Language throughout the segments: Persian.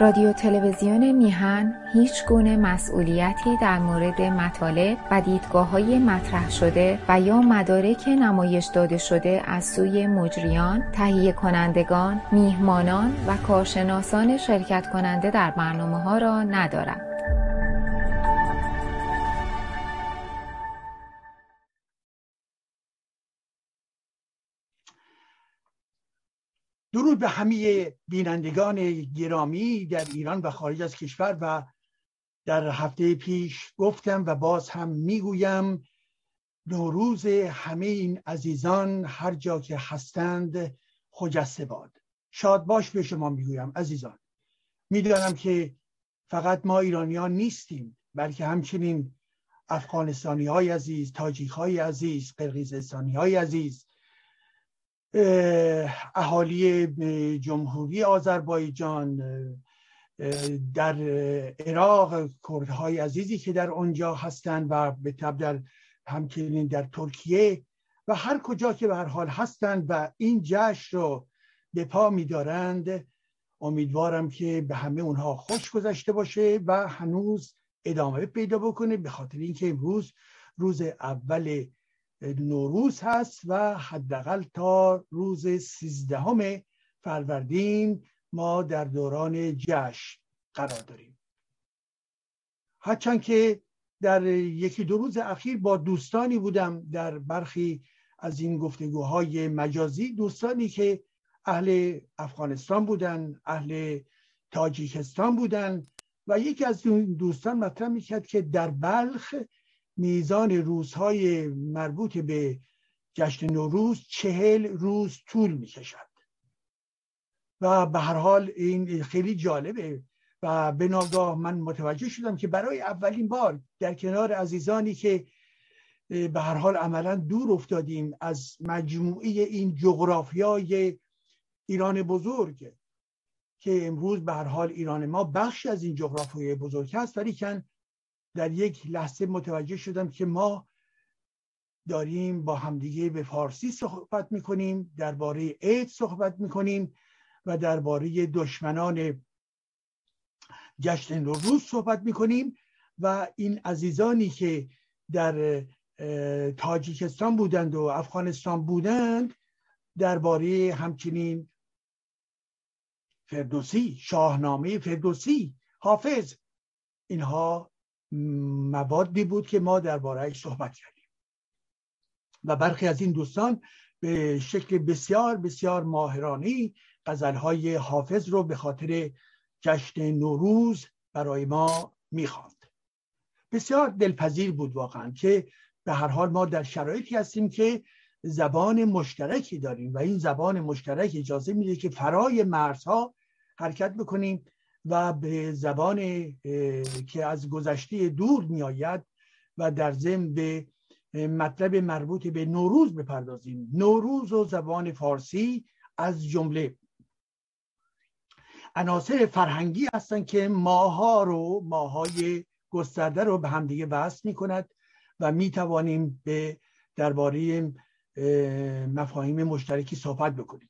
رادیو تلویزیون میهن هیچ گونه مسئولیتی در مورد مطالب و دیدگاه‌های مطرح شده و یا مدارک نمایش داده شده از سوی مجریان، تهیه کنندگان، میهمانان و کارشناسان شرکت کننده در برنامه ها را ندارد. درود به همه بینندگان گرامی در ایران و خارج از کشور و در هفته پیش گفتم و باز هم می‌گویم نوروز همه این عزیزان هر جا که هستند خجسته باد. شاد باش به شما می‌گویم عزیزان. می‌دانم که فقط ما ایرانیان نیستیم بلکه همچنین افغانستانی های عزیز تاجیک های عزیز قرقیزستانی های عزیز اهالی جمهوری آذربایجان در عراق کردهای عزیزی که در آنجا هستند و به در همچنین در ترکیه و هر کجا که به هر حال هستند و این جشن رو به پا میدارند امیدوارم که به همه اونها خوش گذشته باشه و هنوز ادامه پیدا بکنه به خاطر اینکه امروز روز اول نوروز هست و حداقل تا روز سیزدهم فروردین ما در دوران جشن قرار داریم. هرچند که در یکی دو روز اخیر با دوستانی بودم در برخی از این گفتگوهای مجازی. دوستانی که اهل افغانستان بودن اهل تاجیکستان بودن و یکی از دوستان مطرح می‌کرد که در بلخ میزان روزهای مربوط به جشن نوروز چهل روز طول می کشد و به هر حال این خیلی جالبه و به ناگاه من متوجه شدم که برای اولین بار در کنار عزیزانی که به هر حال عملا دور افتادیم از مجموعه این جغرافیای ایران بزرگ که امروز به هر حال ایران ما بخشی از این جغرافیای بزرگ هست ولی در یک لحظه متوجه شدم که ما داریم با همدیگه به فارسی صحبت می‌کنیم درباره عید صحبت می‌کنیم و درباره دشمنان جشن روز صحبت می‌کنیم و این عزیزانی که در تاجیکستان بودند و افغانستان بودند درباره همچنین فردوسی شاهنامه فردوسی حافظ اینها موادی بود که ما دربارهش صحبت کردیم. و برخی از این دوستان به شکل بسیار بسیار ماهرانی غزلهای حافظ رو به خاطر جشن نوروز برای ما می‌خواند. بسیار دلپذیر بود واقعا که به هر حال ما در شرایطی هستیم که زبان مشترکی داریم و این زبان مشترک اجازه میده که فرای مرزها حرکت بکنیم و به زبان که از گذشته دور میآید و در ضمن به مطلب مربوط به نوروز بپردازیم. نوروز و زبان فارسی از جمله. عناصر فرهنگی هستند که ماها رو ماهای گسترده رو به همدیگه وصل می کند و می توانیم به درباره مفاهیم مشترکی صحبت بکنیم.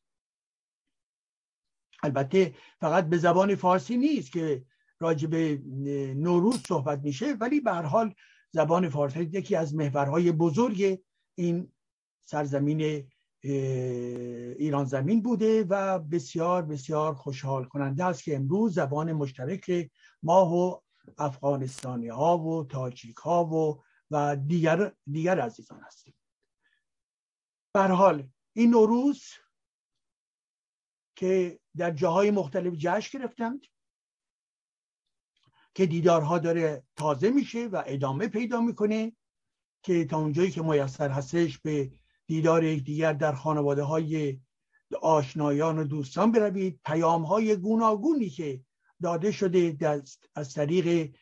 البته فقط به زبان فارسی نیست که راجع به نوروز صحبت میشه ولی به هر حال زبان فارسی یکی از محورهای بزرگ این سرزمین ایران زمین بوده و بسیار بسیار خوشحال کننده است که امروز زبان مشترک ما و افغانستانی ها و تاجیک ها و و دیگر دیگر عزیزان هستیم. به حال این نوروز که در جاهای مختلف جشن گرفتند که دیدارها داره تازه میشه و ادامه پیدا می‌کنه که تا اونجایی که میسر هستش به دیدار دیگر در خانواده های آشنایان و دوستان بروید. پیام های گوناگونی که داده شده از طریق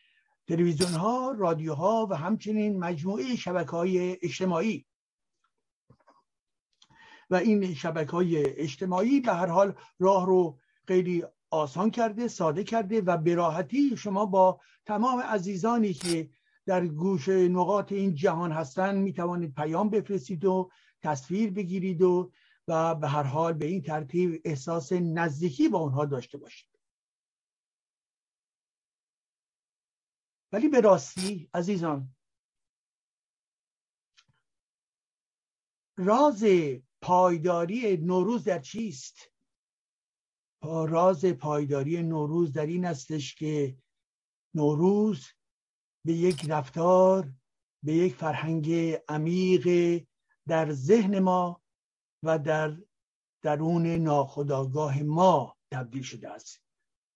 تلویزیون ها رادیوها و همچنین مجموعه شبکه های اجتماعی. و این شبکه های اجتماعی به هر حال راه رو خیلی آسان کرده ساده کرده و براحتی شما با تمام عزیزانی که در گوش نقاط این جهان هستن می توانید پیام بفرستید و تصویر بگیرید و و به هر حال به این ترتیب احساس نزدیکی با اونها داشته باشید. ولی به راستی عزیزان راز پایداری نوروز در چیست؟ راز پایداری نوروز در این استش که نوروز به یک رفتار به یک فرهنگ عمیق در ذهن ما و در درون ناخداگاه ما تبدیل شده است.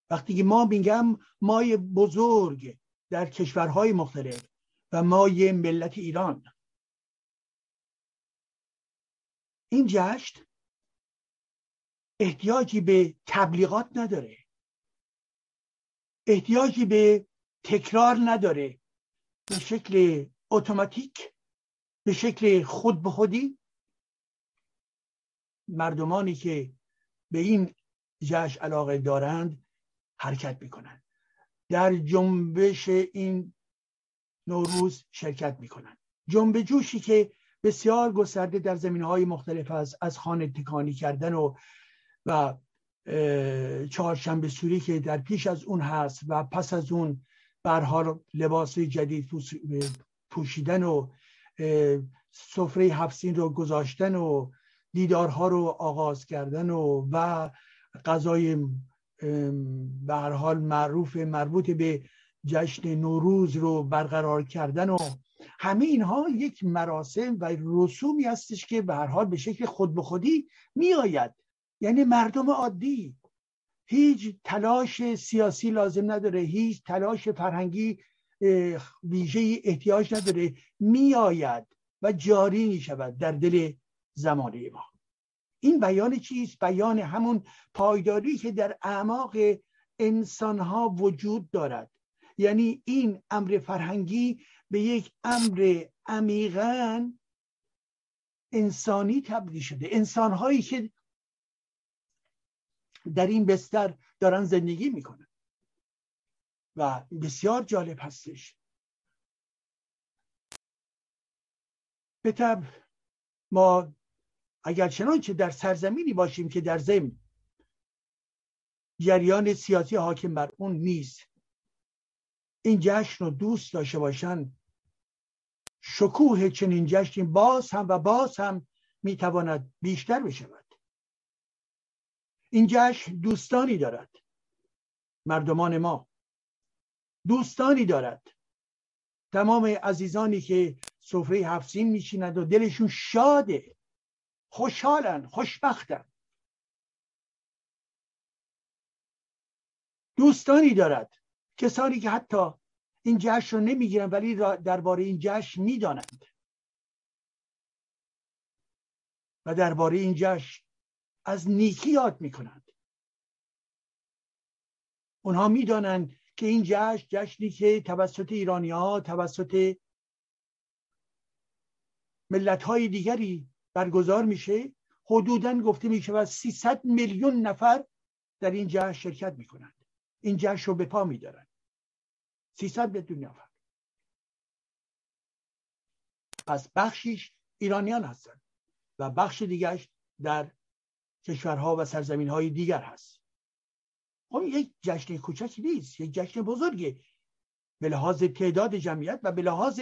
وقتی که ما میگم مای بزرگ در کشورهای مختلف و مای ملت ایران این جشن احتیاجی به تبلیغات نداره. احتیاجی به تکرار نداره. به شکل اتوماتیک به شکل خود به خودی. مردمانی که به این جشن علاقه دارند حرکت می‌کنند. در جنبش این نوروز شرکت می‌کنند. جنب جوشی که بسیار گسترده در زمین های مختلف است از خانه تکانی کردن و و چهارشنبه سوری که در پیش از اون هست و پس از اون برحال لباس جدید پوشیدن و سفره هفسین رو گذاشتن و دیدارها رو آغاز کردن و و غذای به حال معروف مربوط به جشن نوروز رو برقرار کردن و همه اینها یک مراسم و رسومی هستش که به هر حال به شکل خود به خودی میآید. یعنی مردم عادی. هیچ تلاش سیاسی لازم نداره هیچ تلاش فرهنگی ویژه احتیاج نداره میآید و جاری می شود در دل زمانه ما. این بیان چیست؟ بیان همون پایداری که در اعماق انسان ها وجود دارد. یعنی این امر فرهنگی به یک امر عمیقا انسانی تبدیل شده. انسان هایی که در این بستر دارن زندگی می‌کنن. و بسیار جالب هستش. به طب ما اگر چنانچه در سرزمینی باشیم که در زم جریان سیاسی حاکم بر اون نیست این جشن رو دوست داشته باشن شکوه چنین جشنی باز هم و باز هم می‌تواند بیشتر بشود. این جشن دوستانی دارد. مردمان ما دوستانی دارد. تمام عزیزانی که سفره هفسین میشینند و دلشون شاده. خوشحالن خوشبختن. دوستانی دارد. کسانی که حتی این جشن رو نمی‌گیرن ولی درباره این جشن می‌دانند. و درباره این جشن از نیکی یاد می‌کنند. اونها می‌دانند که این جشن جشنی که توسط ایرانی ها توسط ملت های دیگری برگزار میشه حدودا گفته میشه و 300 میلیون نفر در این جشن شرکت می‌کنند. این جشن رو به پا میدارن 300 میلیون نفر پس بخشیش ایرانیان هستند و بخش دیگرش در کشورها و سرزمین های دیگر هست. خب یک جشن کوچکی نیست یک جشن بزرگه. به لحاظ تعداد جمعیت و به لحاظ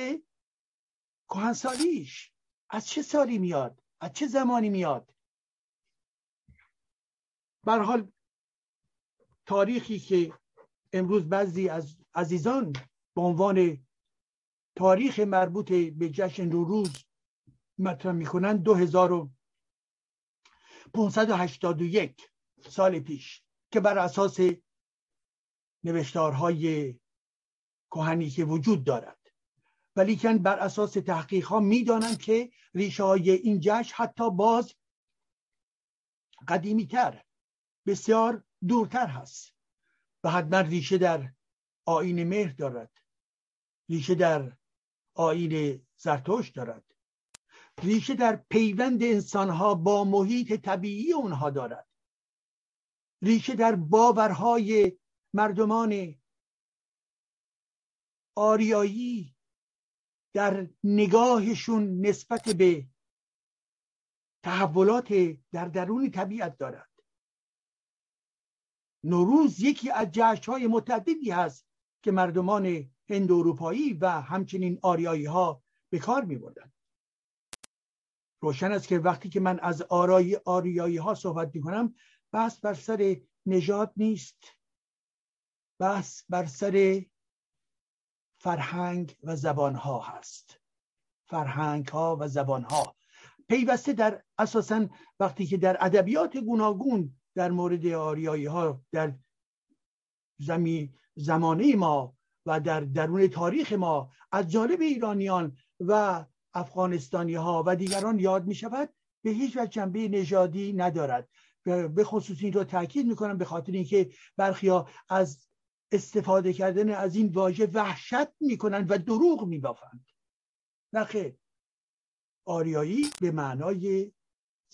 کهنسالیش از چه سالی میاد؟ از چه زمانی میاد؟ بر حال تاریخی که امروز بعضی از عزیزان به عنوان تاریخ مربوط به جشن روز مطرح می‌کنن 2581 سال پیش که بر اساس نوشتارهای کهنی که وجود دارد. ولیکن بر اساس تحقیق ها می‌دانند که ریشه های این جشن حتی باز قدیمی تر بسیار دورتر هست. و حتما ریشه در آین مهر دارد. ریشه در آین زرتوش دارد. ریشه در پیوند انسانها با محیط طبیعی اونها دارد. ریشه در باورهای مردمان آریایی در نگاهشون نسبت به تحولات در درون طبیعت دارد. نوروز یکی از جشنهای متعددی هست که مردمان هند اروپایی و همچنین آریایی ها به کار می بردن. روشن است که وقتی که من از آرای آریایی ها صحبت می کنم بحث بر سر نجات نیست. بحث بر سر فرهنگ و زبان ها هست. فرهنگ ها و زبان ها پیوسته در اساسا وقتی که در ادبیات گوناگون در مورد آریایی ها در زمین زمانه ما و در درون تاریخ ما. از جانب ایرانیان و افغانستانی ها و دیگران یاد می شود به هیچ وجه جنبه نژادی ندارد. به خصوص این رو تاکید می‌کنم به خاطر اینکه برخیا از استفاده کردن از این واژه وحشت می‌کنند و دروغ میبافند. نخیر آریایی به معنای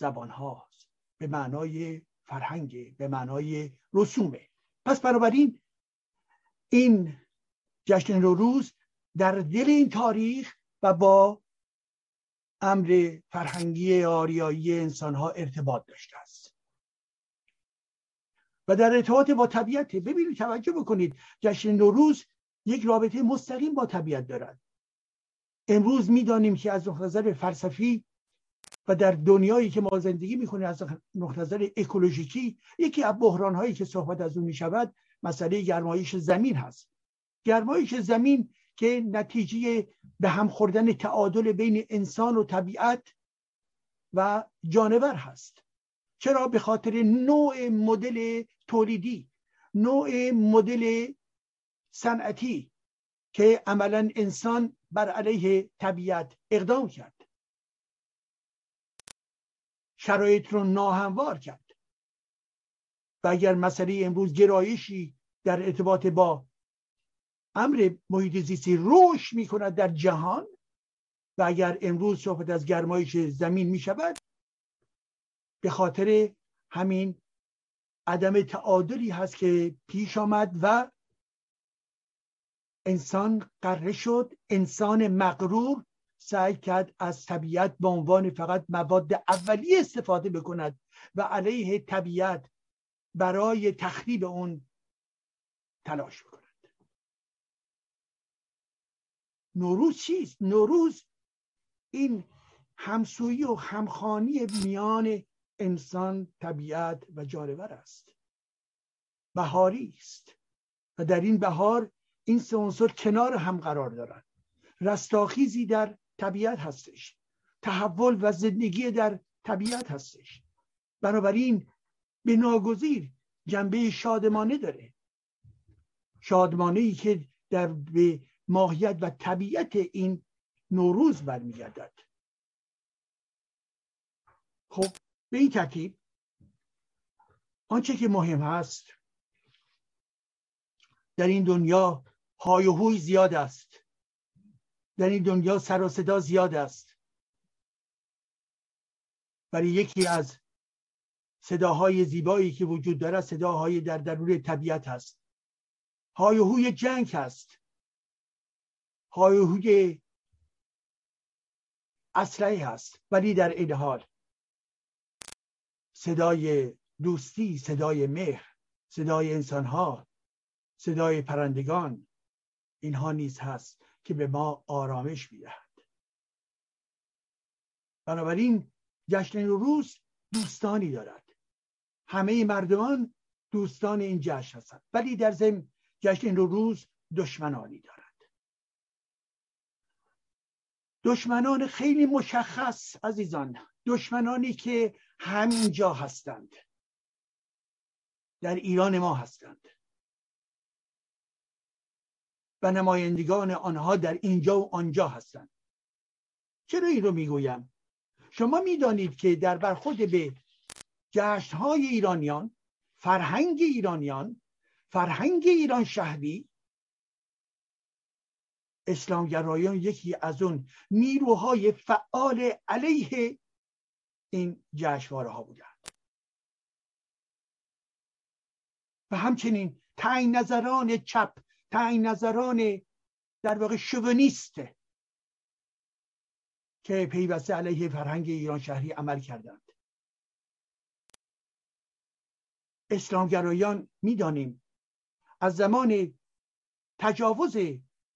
زبان هاست به معنای فرهنگ به معنای رسومه. پس بنابراین این جشن روز در دل این تاریخ و با امر فرهنگی آریایی انسان ها ارتباط داشته است. و در ارتباط با طبیعت ببینید توجه بکنید جشن نوروز یک رابطه مستقیم با طبیعت دارد. امروز می‌دانیم که از نظر فلسفی و در دنیایی که ما زندگی می‌کنیم از نظر اکولوژیکی یکی از بحران هایی که صحبت از اون می‌شود مسئله گرمایش زمین هست. گرمایش زمین که نتیجه به هم خوردن تعادل بین انسان و طبیعت و جانور هست. چرا؟ به خاطر نوع مدل تولیدی نوع مدل صنعتی که عملا انسان بر علیه طبیعت اقدام کرد. شرایط رو ناهموار کرد. و اگر مسئله امروز گرایشی در ارتباط با امر محیط زیستی روش می کند در جهان و اگر امروز صحبت از گرمایش زمین می شود به خاطر همین عدم تعادلی هست که پیش آمد و انسان قره شد انسان مغرور سعی کرد از طبیعت به عنوان فقط مواد اولی استفاده بکند و علیه طبیعت برای تخریب اون تلاش بکند. نوروز چیست؟ نوروز این همسویی و همخانی میان انسان طبیعت و جانور است. بهاری است. و در این بهار این سه کنار هم قرار دارند. رستاخیزی در طبیعت هستش. تحول و زندگی در طبیعت هستش. بنابراین به ناگزیر جنبه شادمانه داره. شادمانه ای که در به ماهیت و طبیعت این نوروز برمیگردد. خب به این ترتیب آنچه که مهم هست در این دنیا های و هوی زیاد است. در این دنیا سر و صدا زیاد است. ولی یکی از صداهای زیبایی که وجود دارد صداهای در درون طبیعت هست های و هوی جنگ هست های و هوی اسلحه هست ولی در این حال صدای دوستی صدای مهر صدای انسانها صدای پرندگان اینها نیز هست. که به ما آرامش می‌دهد. بنابراین جشن روز دوستانی دارد. همه مردمان دوستان این جشن هستند. ولی در ضمن جشن روز دشمنانی دارد. دشمنان خیلی مشخص عزیزان. دشمنانی که همینجا هستند. در ایران ما هستند. و نمایندگان آنها در اینجا و آنجا هستند. چرا این رو می‌گویم؟ شما می‌دانید که در برخورد به جشنهای ایرانیان فرهنگ ایرانیان فرهنگ ایران شهری اسلامگرایان یکی از اون نیروهای فعال علیه این جشنواره ها بودند. و همچنین تعیین نظران چپ تعیین نظران در واقع شوونیست که پیوسته علیه فرهنگ ایران شهری عمل کردند. اسلامگرایان می‌دانیم از زمان تجاوز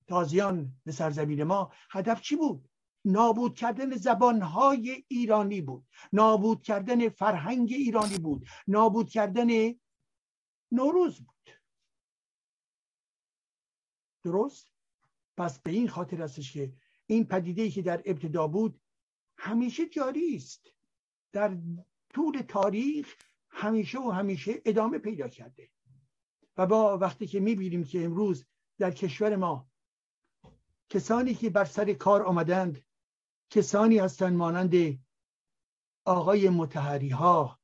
تازیان به سرزمین ما هدف چی بود؟ نابود کردن زبانهای ایرانی بود. نابود کردن فرهنگ ایرانی بود. نابود کردن نوروز بود. درست؟ پس به این خاطر هستش که این پدیده که در ابتدا بود همیشه جاری است. در طول تاریخ همیشه و همیشه ادامه پیدا کرده. و با وقتی که می‌بینیم که امروز در کشور ما کسانی که بر سر کار آمدند کسانی هستند مانند آقای متحری ها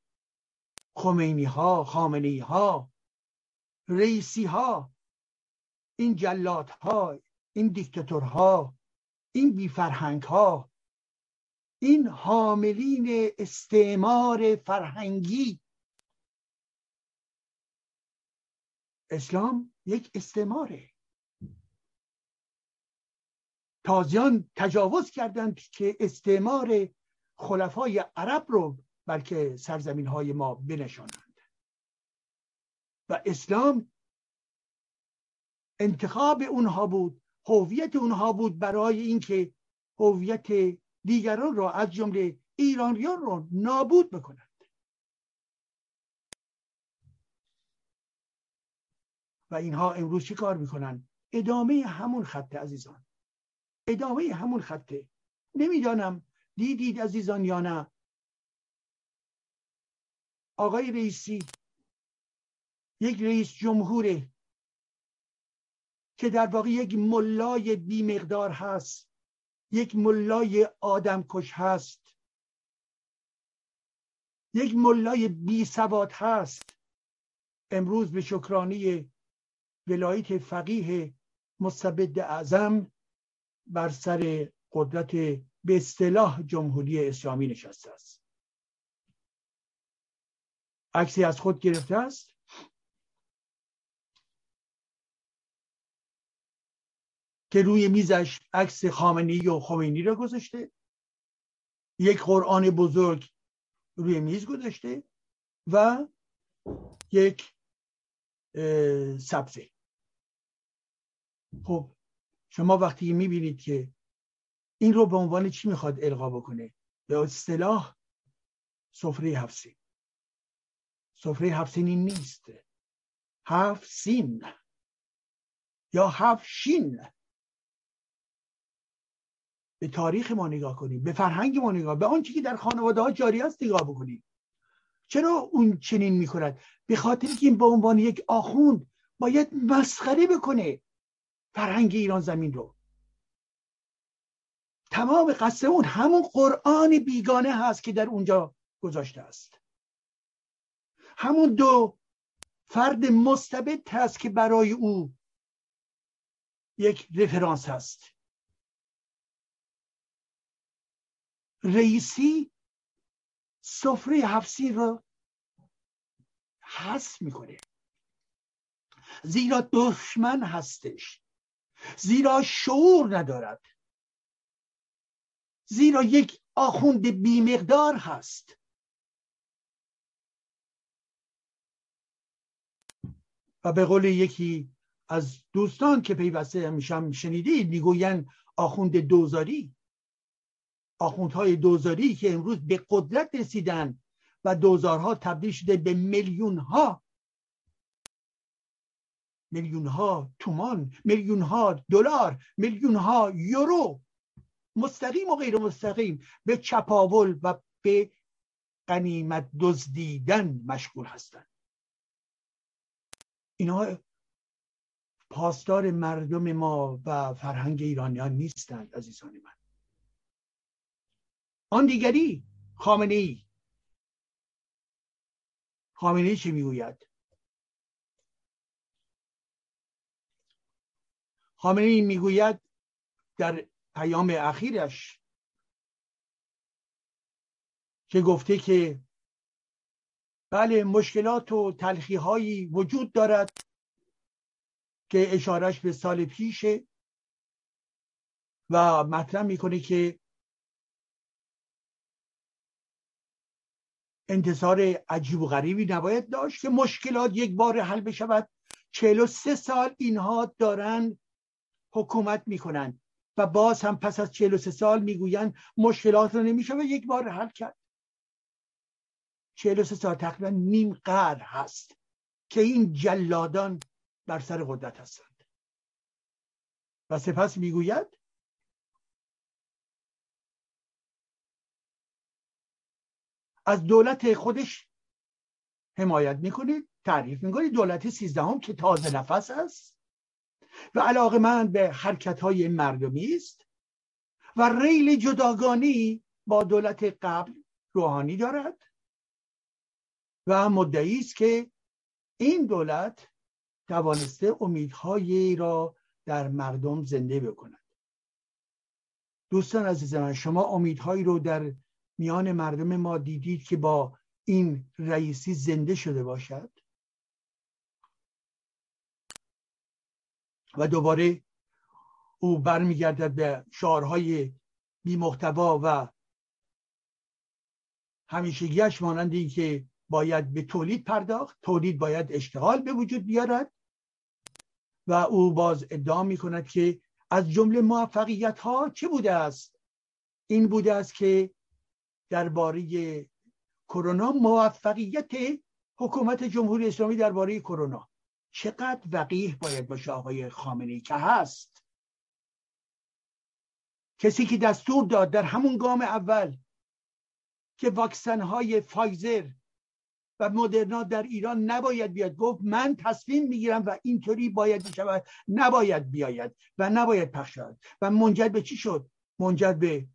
خمینی ها خامنی ها رئیسی ها این جلات ها این دیکتاتورها این بیفرهنگ ها این حاملین استعمار فرهنگی. اسلام یک استعماره. تازیان تجاوز کردند که استعمار خلفای عرب رو بلکه سرزمین های ما بنشانند. و اسلام انتخاب اونها بود. هویت اونها بود برای اینکه هویت دیگران را از جمله ایرانیان را نابود بکنند. و اینها امروز چی کار می‌کنن ادامه همون خطه عزیزان. ادامه همون خطه نمی‌دانم دیدید عزیزان یا نه. آقای رئیسی یک رئیس جمهوره که در واقع یک ملای بیمقدار هست یک ملای آدمکش هست یک ملای بی سواد هست. امروز به شکرانی ولایت فقیه مستبد اعظم بر سر قدرت به اصطلاح جمهوری اسلامی نشسته است. عکسی از خود گرفته است. که روی میزش عکس خامنی و خمینی را گذاشته. یک قرآن بزرگ روی میز گذاشته و یک سبزه. خب شما وقتی می‌بینید که این رو به عنوان چی می‌خواد القا بکنه؟ به اصطلاح سفره هفت سفره هفت این نیست. هفت سین. یا هفت شین. به تاریخ ما نگاه کنیم به فرهنگ ما نگاه به آنچه که در خانواده ها جاری است نگاه بکنیم. چرا اون چنین می‌کند؟ به خاطر که این به عنوان یک آخوند باید مسخره بکنه فرهنگ ایران زمین رو. تمام قصه اون همون قرآن بیگانه هست که در اونجا گذاشته است. همون دو فرد مستبد هست که برای او یک رفرانس هست. رئیسی سفره حفظی رو حس می‌کنه. زیرا دشمن هستش. زیرا شعور ندارد. زیرا یک آخوند بیمقدار هست. و به قول یکی از دوستان که پیوسته همیشم شنیدید می‌گویند آخوند دوزاری. آخوندهای دوزاری که امروز به قدرت رسیدن و دوزارها تبدیل شده به میلیون ها میلیون ها تومان میلیون ها دلار میلیون ها یورو مستقیم و غیر مستقیم به چپاول و به قنیمت دزدیدن مشغول هستند اینها پاسدار مردم ما و فرهنگ ایرانیان نیستند عزیزان من. آن دیگری خامنه ای خامنه ای چه می‌گوید؟ خامنه ای می‌گوید در پیام اخیرش که گفته که بله مشکلات و تلخی هایی وجود دارد که اشارش به سال پیشه و مطرح می‌کنه که انتظار عجیب و غریبی نباید داشت که مشکلات یک بار حل بشود. چهل و سه سال اینها دارن حکومت می‌کنن و باز هم پس از چهل و سه سال می‌گویند مشکلات رو نمیشه و یک بار حل کرد. چهل و سه سال تقریبا نیم قرن هست که این جلادان بر سر قدرت هستند. و سپس می‌گوید از دولت خودش حمایت می‌کنید تعریف می‌کنید دولت سیزدهم که تازه نفس است و علاقه من به حرکت های مردمی است و ریل جداگانی با دولت قبل روحانی دارد و مدعی است که این دولت توانسته امیدهایی را در مردم زنده بکند. دوستان عزیز من شما امیدهایی رو در میان مردم ما دیدید که با این رئیسی زنده شده باشد؟ و دوباره او برمیگردد به شعارهای بی محتوا و همیشگیش مانند این که باید به تولید پرداخت تولید باید اشتغال به وجود بیارد و او باز ادعا می کند که از جمله موفقیت ها چه بوده است؟ این بوده است که درباره کرونا موفقیت حکومت جمهوری اسلامی درباره کرونا. چقدر وقیح باید باشه آقای خامنه که هست. کسی که دستور داد در همون گام اول که واکسن های فایزر و مدرنا در ایران نباید بیاد گفت من تصمیم می‌گیرم و اینطوری باید بشود نباید بیاید و نباید پخش شود. و منجر به چی شد؟ منجر به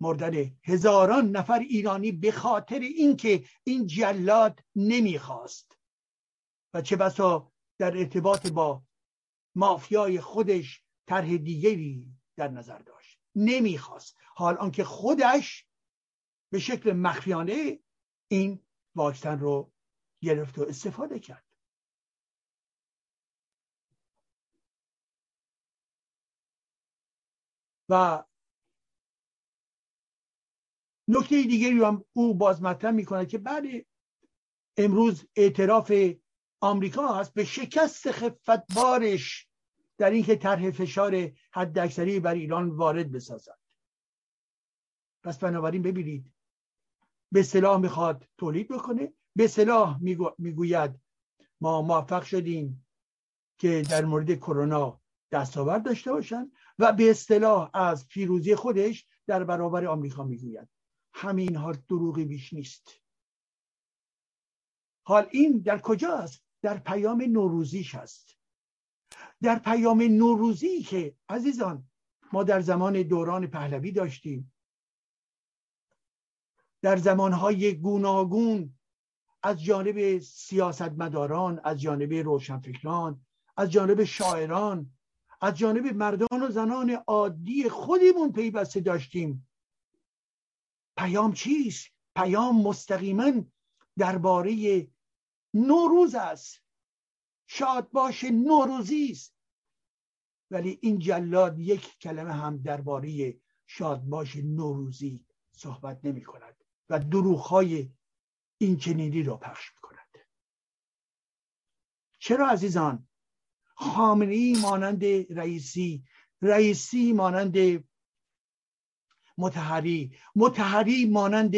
مردن هزاران نفر ایرانی به خاطر اینکه این جلاد نمی‌خواست. و چه بسا در ارتباط با مافیای خودش طرح دیگری در نظر داشت. نمی‌خواست. حال آنکه خودش به شکل مخفیانه این واکسن رو گرفت و استفاده کرد. و نکته دیگری هم او باز مطرح می‌کنه که بعد امروز اعتراف آمریکا هست به شکست خفتبارش در اینکه طرح فشار حداکثری بر ایران وارد بسازد. پس بنابراین ببینید به صلاح می‌خواد تولید بکنه به صلاح می‌گوید ما موفق شدیم که در مورد کرونا دستاورد داشته باشند و به اصطلاح از پیروزی خودش در برابر آمریکا می‌گوید. همین ها دروغی بیش نیست. حال این در کجا است؟ در پیام نوروزیش هست در پیام نوروزی که عزیزان ما در زمان دوران پهلوی داشتیم. در زمانهای گوناگون از جانب سیاستمداران از جانب روشنفکران از جانب شاعران از جانب مردان و زنان عادی خودمون پیوسته داشتیم. پیام چیست؟ پیام مستقیما درباره نوروز است. شاد باش نوروزی است. ولی این جلاد یک کلمه هم درباره شاد باش نوروزی صحبت نمی کند و های این چنینی را پخش می کند. چرا عزیزان؟ خامنی مانند رئیسی رئیسی مانند متحری. متحری مانند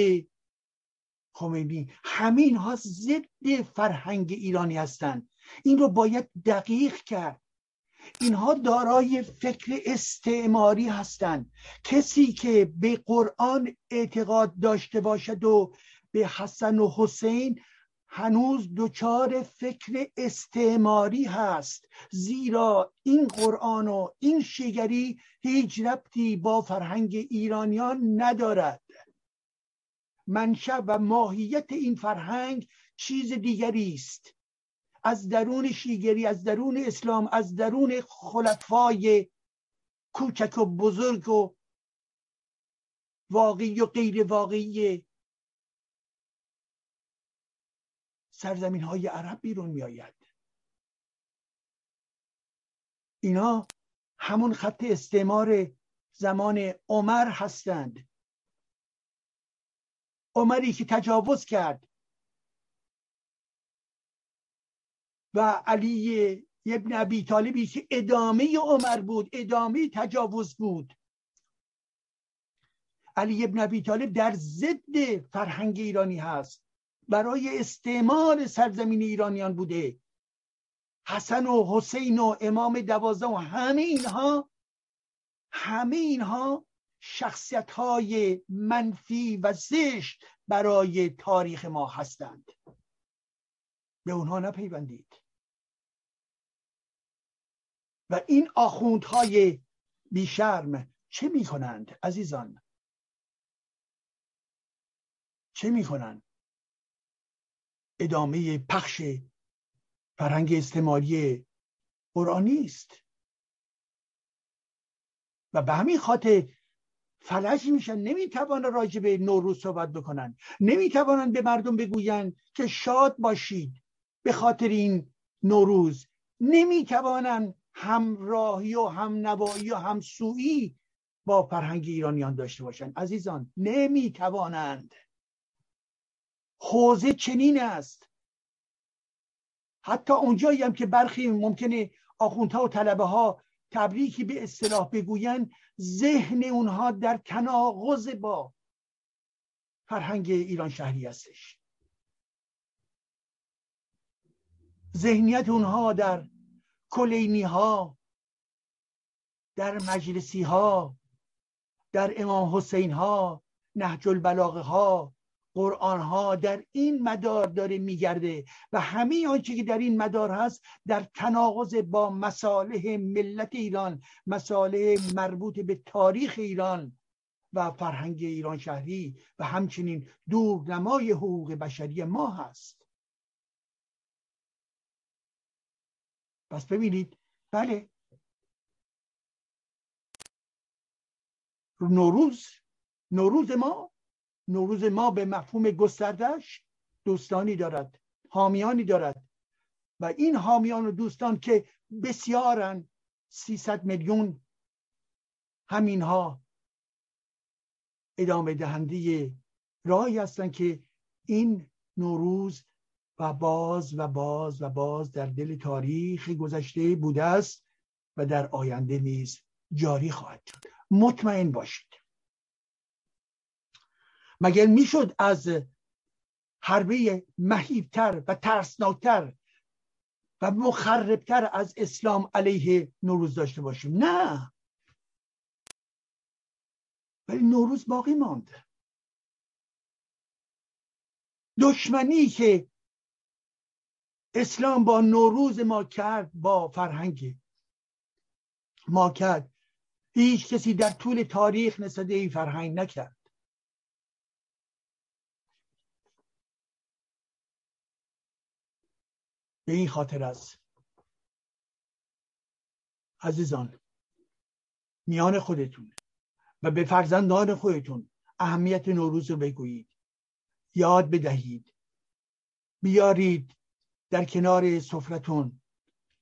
خمینی. همین ها ضد فرهنگ ایرانی هستند. این رو باید دقیق کرد. اینها دارای فکر استعماری هستند. کسی که به قرآن اعتقاد داشته باشد و به حسن و حسین هنوز دچار فکر استعماری هست زیرا این قرآن و این شگری هیچ ربطی با فرهنگ ایرانیان ندارد. منشأ و ماهیت این فرهنگ چیز دیگری است. از درون شیگری از درون اسلام از درون خلفای کوچک و بزرگ و واقعی و غیر واقعی سرزمین های عرب بیرون می آید اینا همون خط استعمار زمان عمر هستند. عمری که تجاوز کرد. و علی ابن ابی طالبی که ادامه عمر بود ادامه تجاوز بود. علی ابن ابی طالب در ضد فرهنگ ایرانی هست. برای استعمال سرزمین ایرانیان بوده. حسن و حسین و امام دوازده و همه اینها همه اینها شخصیت های منفی و زشت برای تاریخ ما هستند. به اونها نپیوندید. و این آخوندهای بیشرم چه می‌کنند عزیزان؟ چه می‌کنند؟ ادامه پخش فرهنگ استعماری قرآنی است. و به همین خاطر فلج میشن نمی‌توانند راجع به نوروز صحبت بکنن. نمی‌توانند به مردم بگویند که شاد باشید به خاطر این نوروز. نمی‌توانند همراهی و همنوایی و همسویی با فرهنگ ایرانیان داشته باشند عزیزان نمی‌توانند. حوزه چنین است. حتی اونجایی هم که برخی ممکنه آخوندها و طلبه ها تبریکی به اصطلاح بگویند ذهن اونها در تناقض با فرهنگ ایران شهری هستش. ذهنیت اونها در کلینی ها در مجلسی ها در امام حسین ها نهج البلاغه ها قرآن ها در این مدار داره میگرده و همه آنچه که در این مدار هست در تناقض با مصالح ملت ایران مصالح مربوط به تاریخ ایران و فرهنگ ایران شهری و همچنین دورنمای حقوق بشری ما هست. پس ببینید بله. نوروز نوروز ما نوروز ما به مفهوم گستردش دوستانی دارد حامیانی دارد. و این حامیان و دوستان که بسیارن 300 میلیون همینها ادامه دهنده راهی هستند که این نوروز و باز و باز و باز در دل تاریخ گذشته بوده است و در آینده نیز جاری خواهد شد. مطمئن باشید. مگر می‌شد از حربه مهیبتر و ترسناکتر و مخربتر از اسلام علیه نوروز داشته باشیم؟ نه. ولی نوروز باقی ماند. دشمنی که اسلام با نوروز ما کرد با فرهنگ ما کرد. هیچ کسی در طول تاریخ نسبت این فرهنگ نکرد. به این خاطر است. عزیزان میان خودتون و به فرزندان خودتون اهمیت نوروز رو بگویید. یاد بدهید. بیارید در کنار سفرتون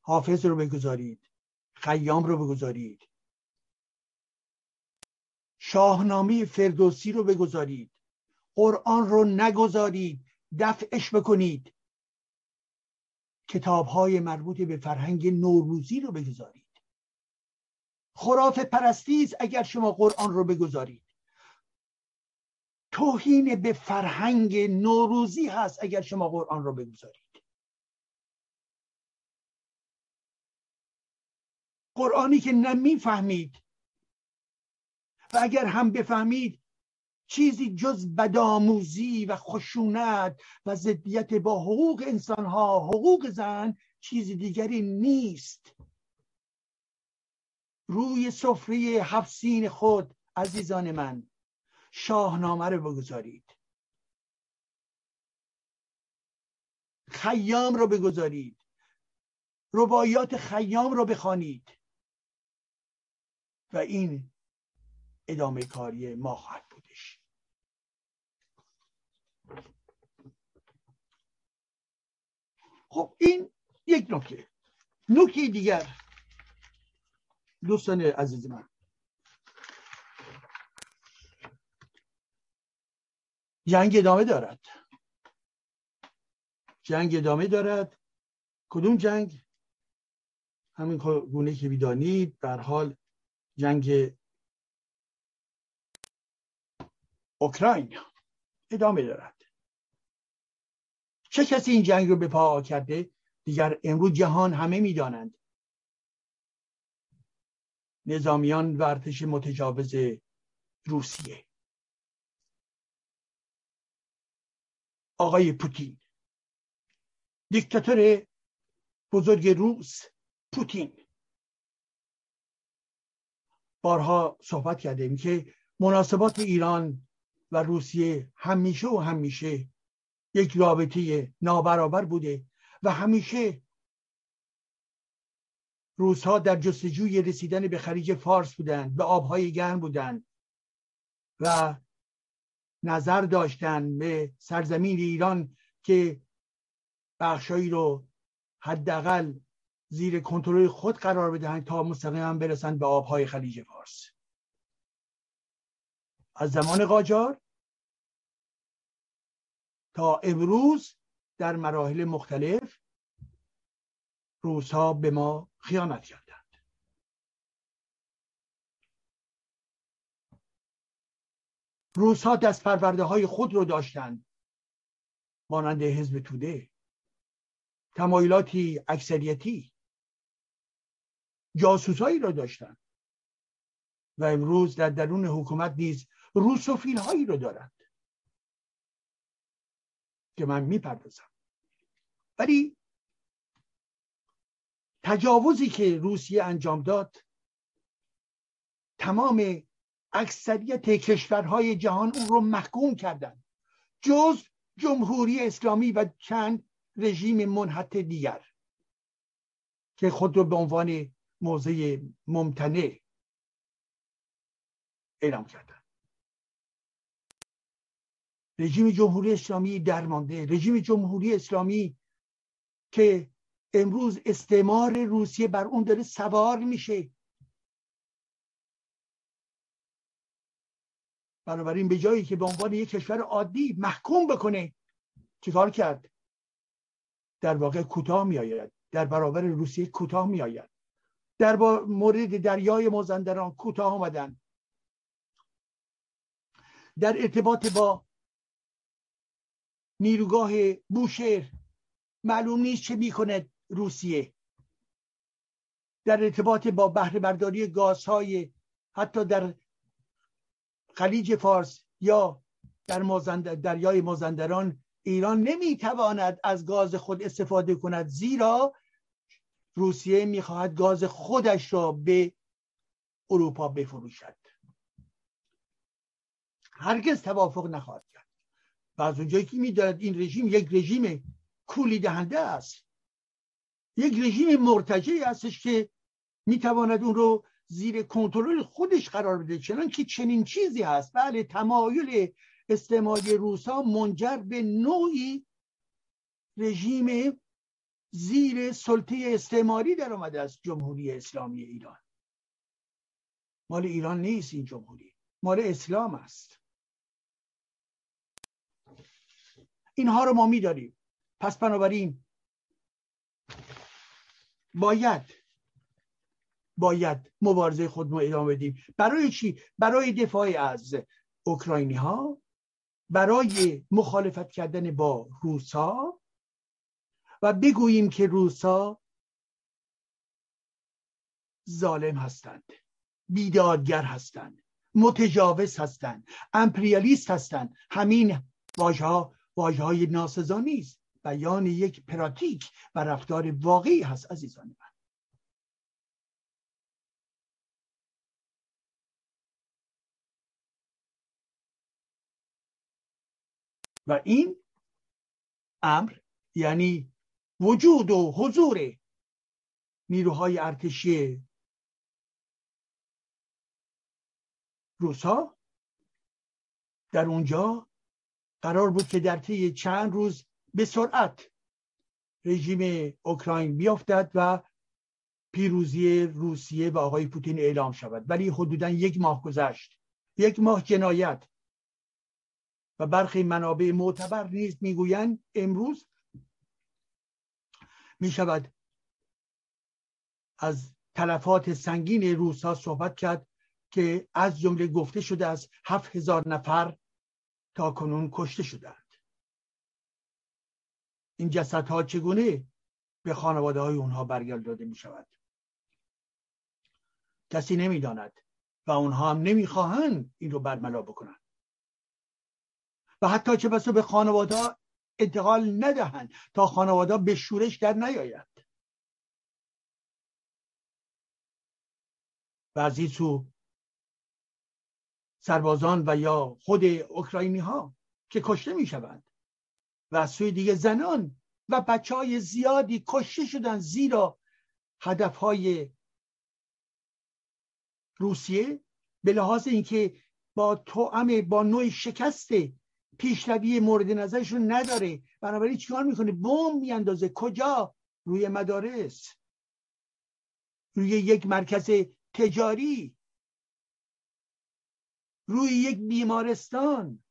حافظ رو بگذارید. خیام رو بگذارید. شاهنامه فردوسی رو بگذارید. قرآن رو نگذارید. دفعش بکنید. کتاب های مربوط به فرهنگ نوروزی رو بگذارید. خراف پرستیز اگر شما قرآن رو بگذارید. توهین به فرهنگ نوروزی هست اگر شما قرآن رو بگذارید. قرآنی که نمی‌فهمید و اگر هم بفهمید چیزی جز بدآموزی و خشونت و ضدیت با حقوق انسانها حقوق زن چیزی دیگری نیست. روی سفره حفسین خود عزیزان من شاهنامه رو بگذارید. خیام رو بگذارید. ربایات خیام رو بخوانید. و این ادامه کاری ما خواهد بودش. خب این یک نکته. نکته دیگر دوستان عزیز من. جنگ ادامه دارد. جنگ ادامه دارد. کدوم جنگ؟ همین گونه که بیدانید در حال جنگ اوکراین ادامه دارد. چه کسی این جنگ رو به پا کرده؟ دیگر امروز جهان همه می‌دانند. نظامیان و ارتش متجاوز روسیه. آقای پوتین. دیکتاتور بزرگ روس پوتین. بارها صحبت کردیم که مناسبات ایران و روسیه همیشه و همیشه یک رابطه نابرابر بوده و همیشه روزها در جستجوی رسیدن به خلیج فارس بودند به آبهای گرم بودند و نظر داشتن به سرزمین ایران که بخشایی رو حداقل زیر کنترل خود قرار بدهند تا مستقیما برسند به آبهای خلیج فارس. از زمان قاجار تا امروز در مراحل مختلف روزها به ما خیانت کردند. روزها دست پرورده های خود رو داشتند مانند حزب توده تمایلاتی اکثریتی جاسوسایی را داشتند. و امروز در درون حکومت نیز روسوفیل هایی رو دارند که من می‌پردازم. ولی تجاوزی که روسیه انجام داد تمام اکثریت کشورهای جهان اون رو محکوم کردند جز جمهوری اسلامی و چند رژیم منحط دیگر که خود رو به عنوان موضع ممتنع اعلام کردن رژیم جمهوری اسلامی درمانده رژیم جمهوری اسلامی که امروز استعمار روسیه بر اون داره سوار میشه. بنابراین به جایی که به عنوان یک کشور عادی محکوم بکنه چیکار کرد؟ در واقع کوتاه میآید. در برابر روسیه کوتاه میآید. در مورد دریای مازندران کوتاه آمدن. در ارتباط با نیروگاه بوشهر. معلوم نیست چه می‌کند روسیه. در ارتباط با بهره برداری گازهای حتی در خلیج فارس یا در مازند... دریای مازندران ایران نمی‌تواند از گاز خود استفاده کند زیرا روسیه می‌خواهد گاز خودش را به اروپا بفروشد. هرگز توافق نخواهد و از اونجایی که می‌داند این رژیم یک رژیم کولی دهنده است. یک رژیم مرتجعی هستش که می‌تواند اون رو زیر کنترل خودش قرار بده. چنان که چنین چیزی هست. بله تمایل استعماری روسا منجر به نوعی رژیم زیر سلطه استعماری در آمده است. جمهوری اسلامی ایران. مال ایران نیست این جمهوری. مال اسلام است. اینها رو ما میداریم پس بنابراین باید باید مبارزه خود ما ادامه بدیم. برای چی؟ برای دفاع از اوکراینی ها برای مخالفت کردن با روسا و بگوییم که روسا ظالم هستند بیدادگر هستند متجاوز هستند امپریالیست هستند. همین واژه ها واژه های ناسزا نیست. بیان یک پراتیک و رفتار واقعی هست عزیزان من. و این امر یعنی وجود و حضور نیروهای ارتشی روسا در اونجا قرار بود که در طی چند روز به سرعت رژیم اوکراین بیافتد و پیروزی روسیه و آقای پوتین اعلام شود. ولی حدودا یک ماه گذشت. یک ماه جنایت. و برخی منابع معتبر نیز می‌گویند امروز می شود از تلفات سنگین روس ها صحبت کرد که از جمله گفته شده از هفت هزار نفر تا کنون کشته شدند. این جسدها چگونه به خانواده های اونها برگرداده می شود کسی نمی‌داند و اونها هم نمی‌خواهند این رو برملا بکنند. و حتی چه بسا به خانواده انتقال ندهند تا خانواده به شورش در نیاید. و از این سو سربازان و یا خود اوکراینی ها که کشته می شوند و از سوی دیگه زنان و بچه های زیادی کشته شدن زیرا هدف های روسیه به لحاظ اینکه با توأم با نوع شکست پیشروی مورد نظرشون نداره. بنابراین چیکار می‌کنه؟ بمب میاندازه. کجا؟ روی مدارس. روی یک مرکز تجاری. روی یک بیمارستان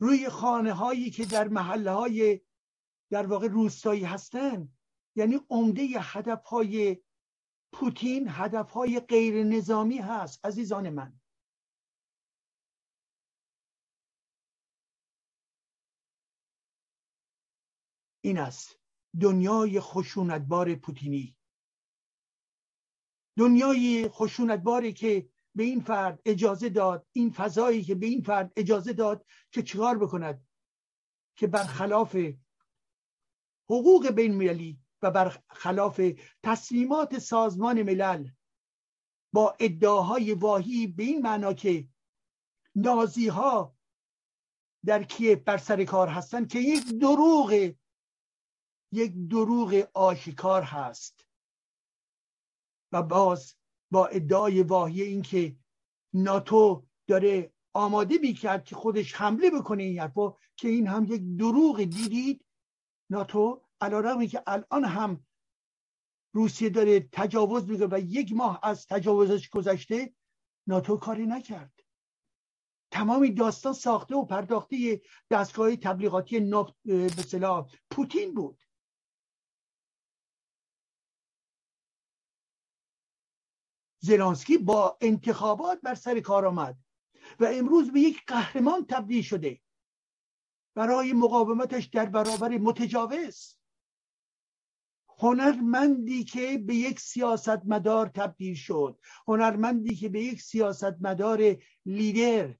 روی خانه هایی که در محله های در واقع روستایی هستن. یعنی عمده هدف های پوتین هدف های غیر نظامی هست عزیزان من. این است دنیای خشونتبار پوتینی. دنیای خشونتباری که به این فرد اجازه داد این فضایی که به این فرد اجازه داد که چیکار بکند؟ که برخلاف حقوق بین ملی و برخلاف تصمیمات سازمان ملل با ادعاهای واهی به این معنا که نازی ها در کیف بر سر کار هستند که یک دروغ یک دروغ آشکار هست. و باز با ادعای واهی این که ناتو داره آماده می‌کرد که خودش حمله بکنه این حرفا که این هم یک دروغ دیدید. ناتو علیرغمی که الان هم روسیه داره تجاوز می‌کنه و یک ماه از تجاوزش گذشته ناتو کاری نکرد. تمامی داستان ساخته و پرداخته دستگاه تبلیغاتی به پوتین بود. زلانسکی با انتخابات بر سر کار آمد و امروز به یک قهرمان تبدیل شده. برای مقاومتش در برابر متجاوز. هنرمندی که به یک سیاستمدار تبدیل شد. هنرمندی که به یک سیاستمدار لیدر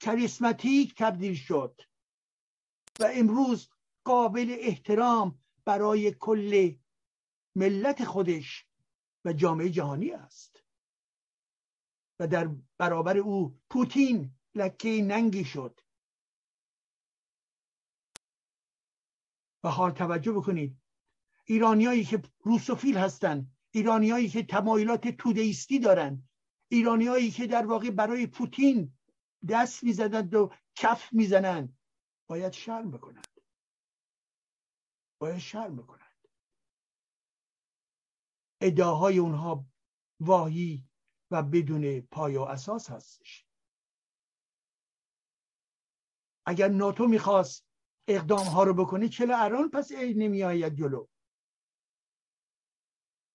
کریسماتیک تبدیل شد. و امروز قابل احترام برای کل ملت خودش و جامعه جهانی است. و در برابر او پوتین لکه ننگی شد. و حال توجه بکنید. ایرانیایی که روسوفیل هستن ایرانیایی که تمایلات تودهیستی دارن ایرانیایی که در واقع برای پوتین دست می‌زنند و کف می‌زنند باید شرم بکنند. باید شرم بکنند. ادعاهای اونها واهی و بدون پای و اساس هستش. اگر ناتو می‌خواست اقدام ها رو بکنه چرا الان پس نمی آید جلو؟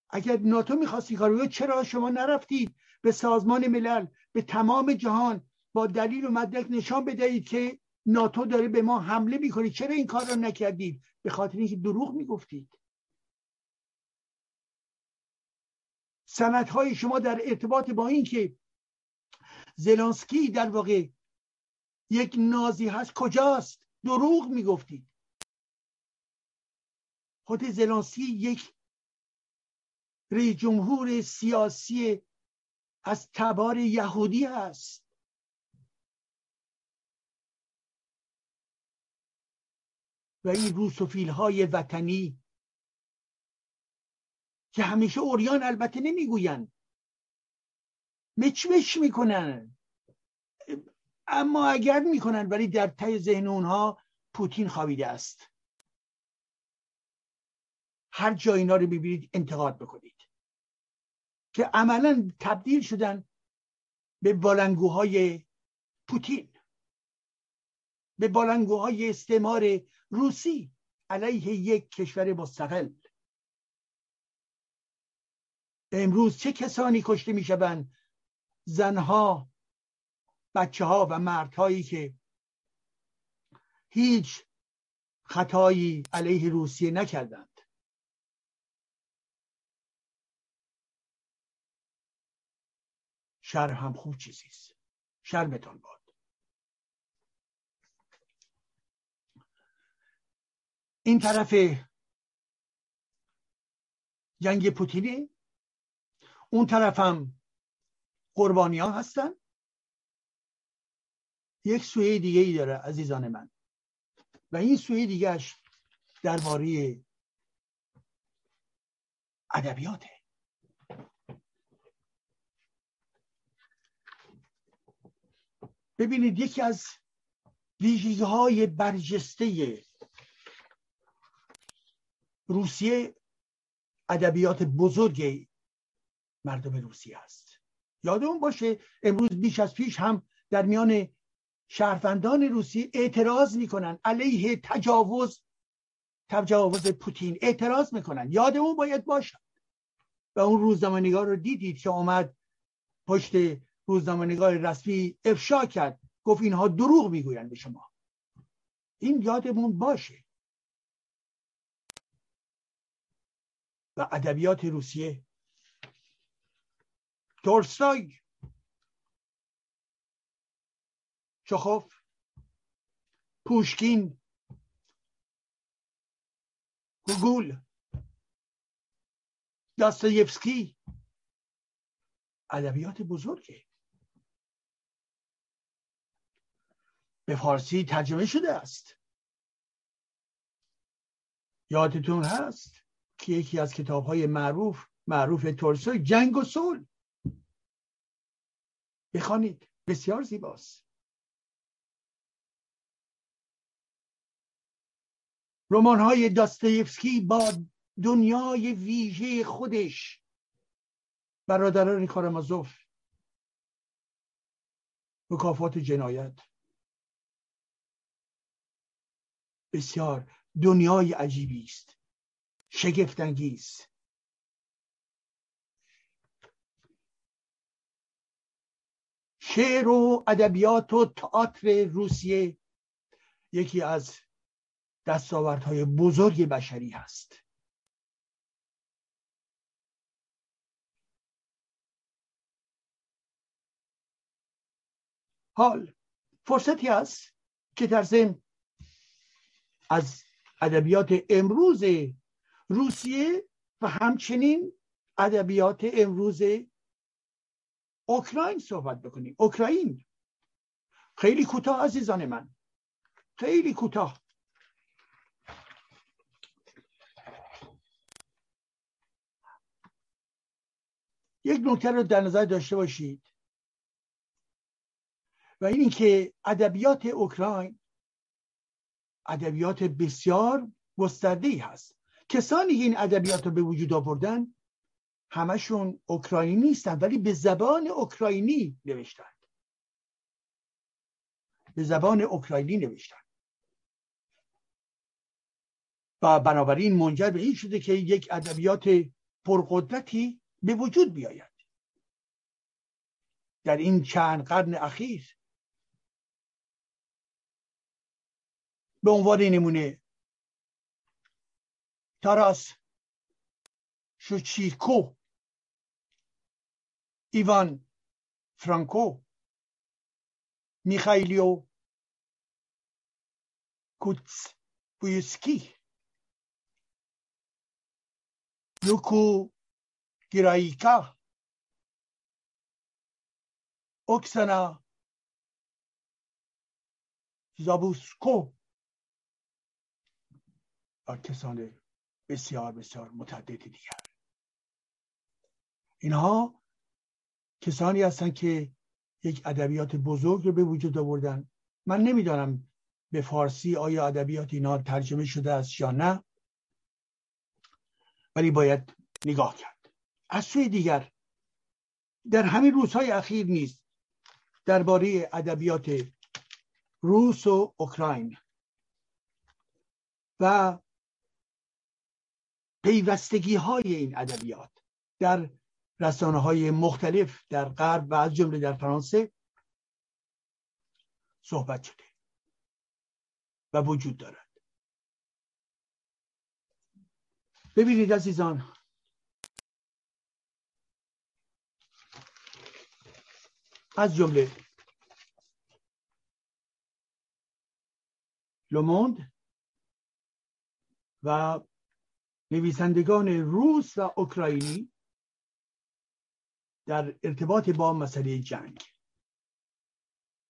اگر ناتو می‌خواست این چرا شما نرفتید به سازمان ملل به تمام جهان با دلیل و مدرک نشان بدهید که ناتو داره به ما حمله می‌کنه؟ چرا این کار رو نکردید؟ به خاطر اینکه دروغ می‌گفتید. های شما در ارتباط با این که زلانسکی در واقع یک نازی هست کجاست؟ دروغ می‌گفتید. خود زلانسکی یک رئیس جمهور سیاسی از تبار یهودی است و این روسوفیل های وطنی که همیشه اوریان البته نمی‌گوین مچمش می‌کنن اما اگر می‌کنن ولی در ته ذهن اونها پوتین خوابیده است. هر جا اینا رو ببینید انتقاد بکنید. که عملا تبدیل شدن به بالنگوهای پوتین به بالنگوهای استعمار روسی علیه یک کشور مستقل. امروز چه کسانی کشته می‌شوند؟ زنها بچه ها و مردهایی که هیچ خطایی علیه روسیه نکردند. شر هم خوب چیزیست شرمتان باد. این طرف جنگ پوتینی اون طرف هم قربانی ها هستن. یک سویه دیگه ای داره عزیزان من. و این سویه دیگهش درباره ادبیاته. ببینید یکی از ویژگی های برجسته روسیه ادبیات بزرگ مردم روسیه است. یادمون باشه امروز بیش از پیش هم در میان شهروندان روسی اعتراض می‌کنن. علیه تجاوز تجاوز پوتین اعتراض می‌کنن. یادمون باید باشد و اون روزنامه‌نگار رو دیدید که آمد پشت روزنامه‌نگار رسمی افشا کرد. گفت اینها دروغ می‌گویند به شما. این یادمون باشه. و ادبیات روسیه تورستای چخوف پوشکین. گوگول. داستایفسکی. ادبیات بزرگه. به فارسی ترجمه شده است. یادتون هست که یکی از کتاب های معروف معروف تورسوی جنگ و صلح. بخوانید. بسیار زیباست. رمان های داستایفسکی با دنیای ویژه خودش. برادران کارامازوف. مکافات جنایت. بسیار. دنیای عجیبی است. شگفتانگیز. شعر و ادبیات و تئاتر روسیه یکی از دستاوردهای بزرگ بشری هست. حال فرصتی هست که در ضمن از ادبیات امروز روسیه و همچنین ادبیات امروز اوکراین صحبت بکنیم. اوکراین. خیلی کوتاه عزیزان من. خیلی کوتاه. یک نکته رو در نظر داشته باشید. و این که ادبیات اوکراین ادبیات بسیار گسترده ای هست. کسانی این ادبیات رو به وجود آوردن همشون اوکراینی نیستن ولی به زبان اوکراینی نوشتن. به زبان اوکراینی نوشتن. و بنابراین منجر به این شده که یک ادبیات پرقدرتی به وجود بیاید. در این چند قرن اخیر. به عنوان نمونه تاراس شوچیکو ایوان فرانکو میخایلیو کوتس بویسکی یوکو گیرایکا اوکسانا زابوسکو. و کسان بسیار بسیار متعدد دیگر. اینها کسانی هستند که یک ادبیات بزرگ رو به وجود آوردن. من نمی‌دانم به فارسی آیا ادبیات اینا ترجمه شده است یا نه ولی باید نگاه کرد. از سوی دیگر در همین روزهای اخیر نیست درباره ادبیات روس و اوکراین و پیوستگی های این ادبیات در رسانه های مختلف در غرب و از جمله در فرانسه صحبت شده و وجود دارد. ببینید عزیزان از جمله لوموند و نویسندگان روس و اوکراینی در ارتباط با مسئله جنگ.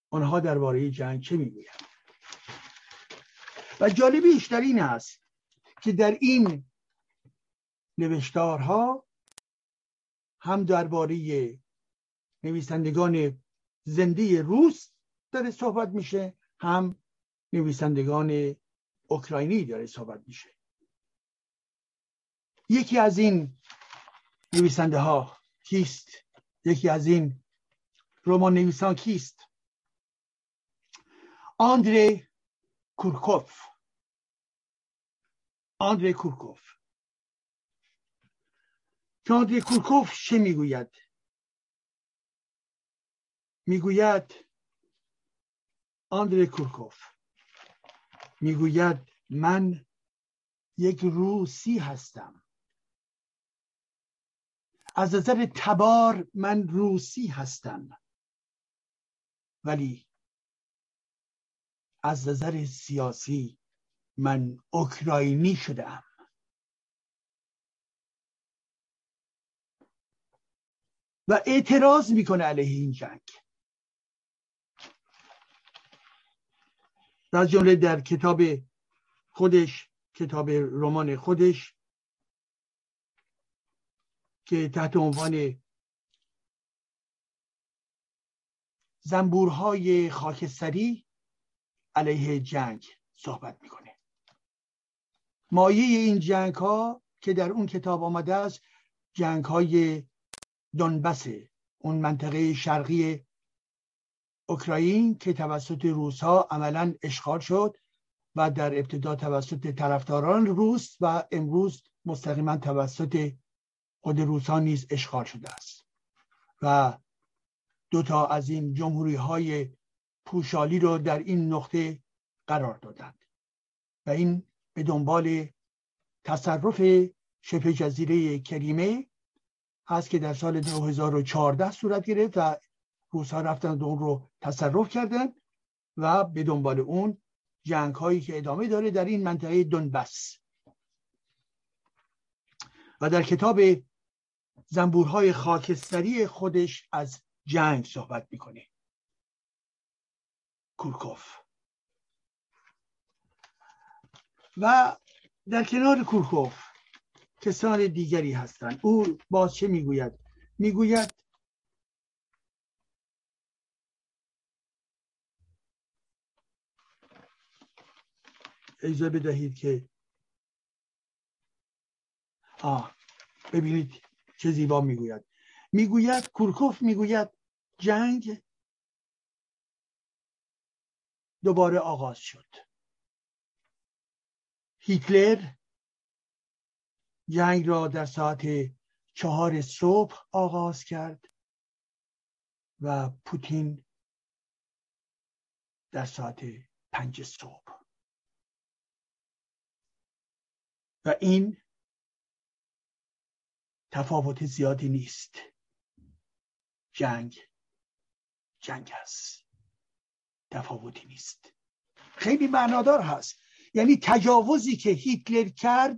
آنها درباره جنگ چه می‌گویند؟ و جالبیش در این است که در این نوشتارها هم درباره نویسندگان زنده روس داره صحبت میشه هم نویسندگان اوکراینی داره صحبت میشه. یکی از این نویسنده ها کیست؟ یکی از این رمان نویسان کیست آندری کورکوف. آندری کورکوف. که آندری کورکوف چه می‌گوید؟ می‌گوید آندری کورکوف. می‌گوید من یک روسی هستم. از نظر تبار من روسی هستم. ولی از نظر سیاسی من اوکراینی شدم و اعتراض می‌کنه علیه این جنگ. از جمله در کتاب خودش کتاب رمان خودش که تحت عنوان زنبورهای خاکستری علیه جنگ صحبت می‌کنه. مایه این جنگ ها که در اون کتاب آمده است جنگ های دونبسه اون منطقه شرقی اوکراین که توسط روس ها عملا اشغال شد و در ابتدا توسط طرفداران روس و امروز مستقیما توسط خود روس ها نیز اشغال شده است و دو تا از این جمهوری های پوشالی رو در این نقطه قرار دادند و این به دنبال تصرف شبه جزیره کریمه هست که در سال 2014 صورت گرفت و روس ها رفتن اون رو تصرف کردن و به دنبال اون جنگ هایی که ادامه داره در این منطقه دنبس و در کتاب زنبورهای خاکستری خودش از جنگ صحبت می‌کنه. کورکوف. و در کنار کورکوف کسان دیگری هستند. او باز چه می‌گوید؟ می‌گوید اجازه بدهید که آه ببینید چه زیبا می‌گوید. می‌گوید کورکوف می‌گوید جنگ دوباره آغاز شد. هیتلر جنگ را در ساعت چهار صبح آغاز کرد و پوتین در ساعت پنج صبح. و این تفاوت زیادی نیست. جنگ جنگ است. تفاوتی نیست. خیلی معنادار هست. یعنی تجاوزی که هیتلر کرد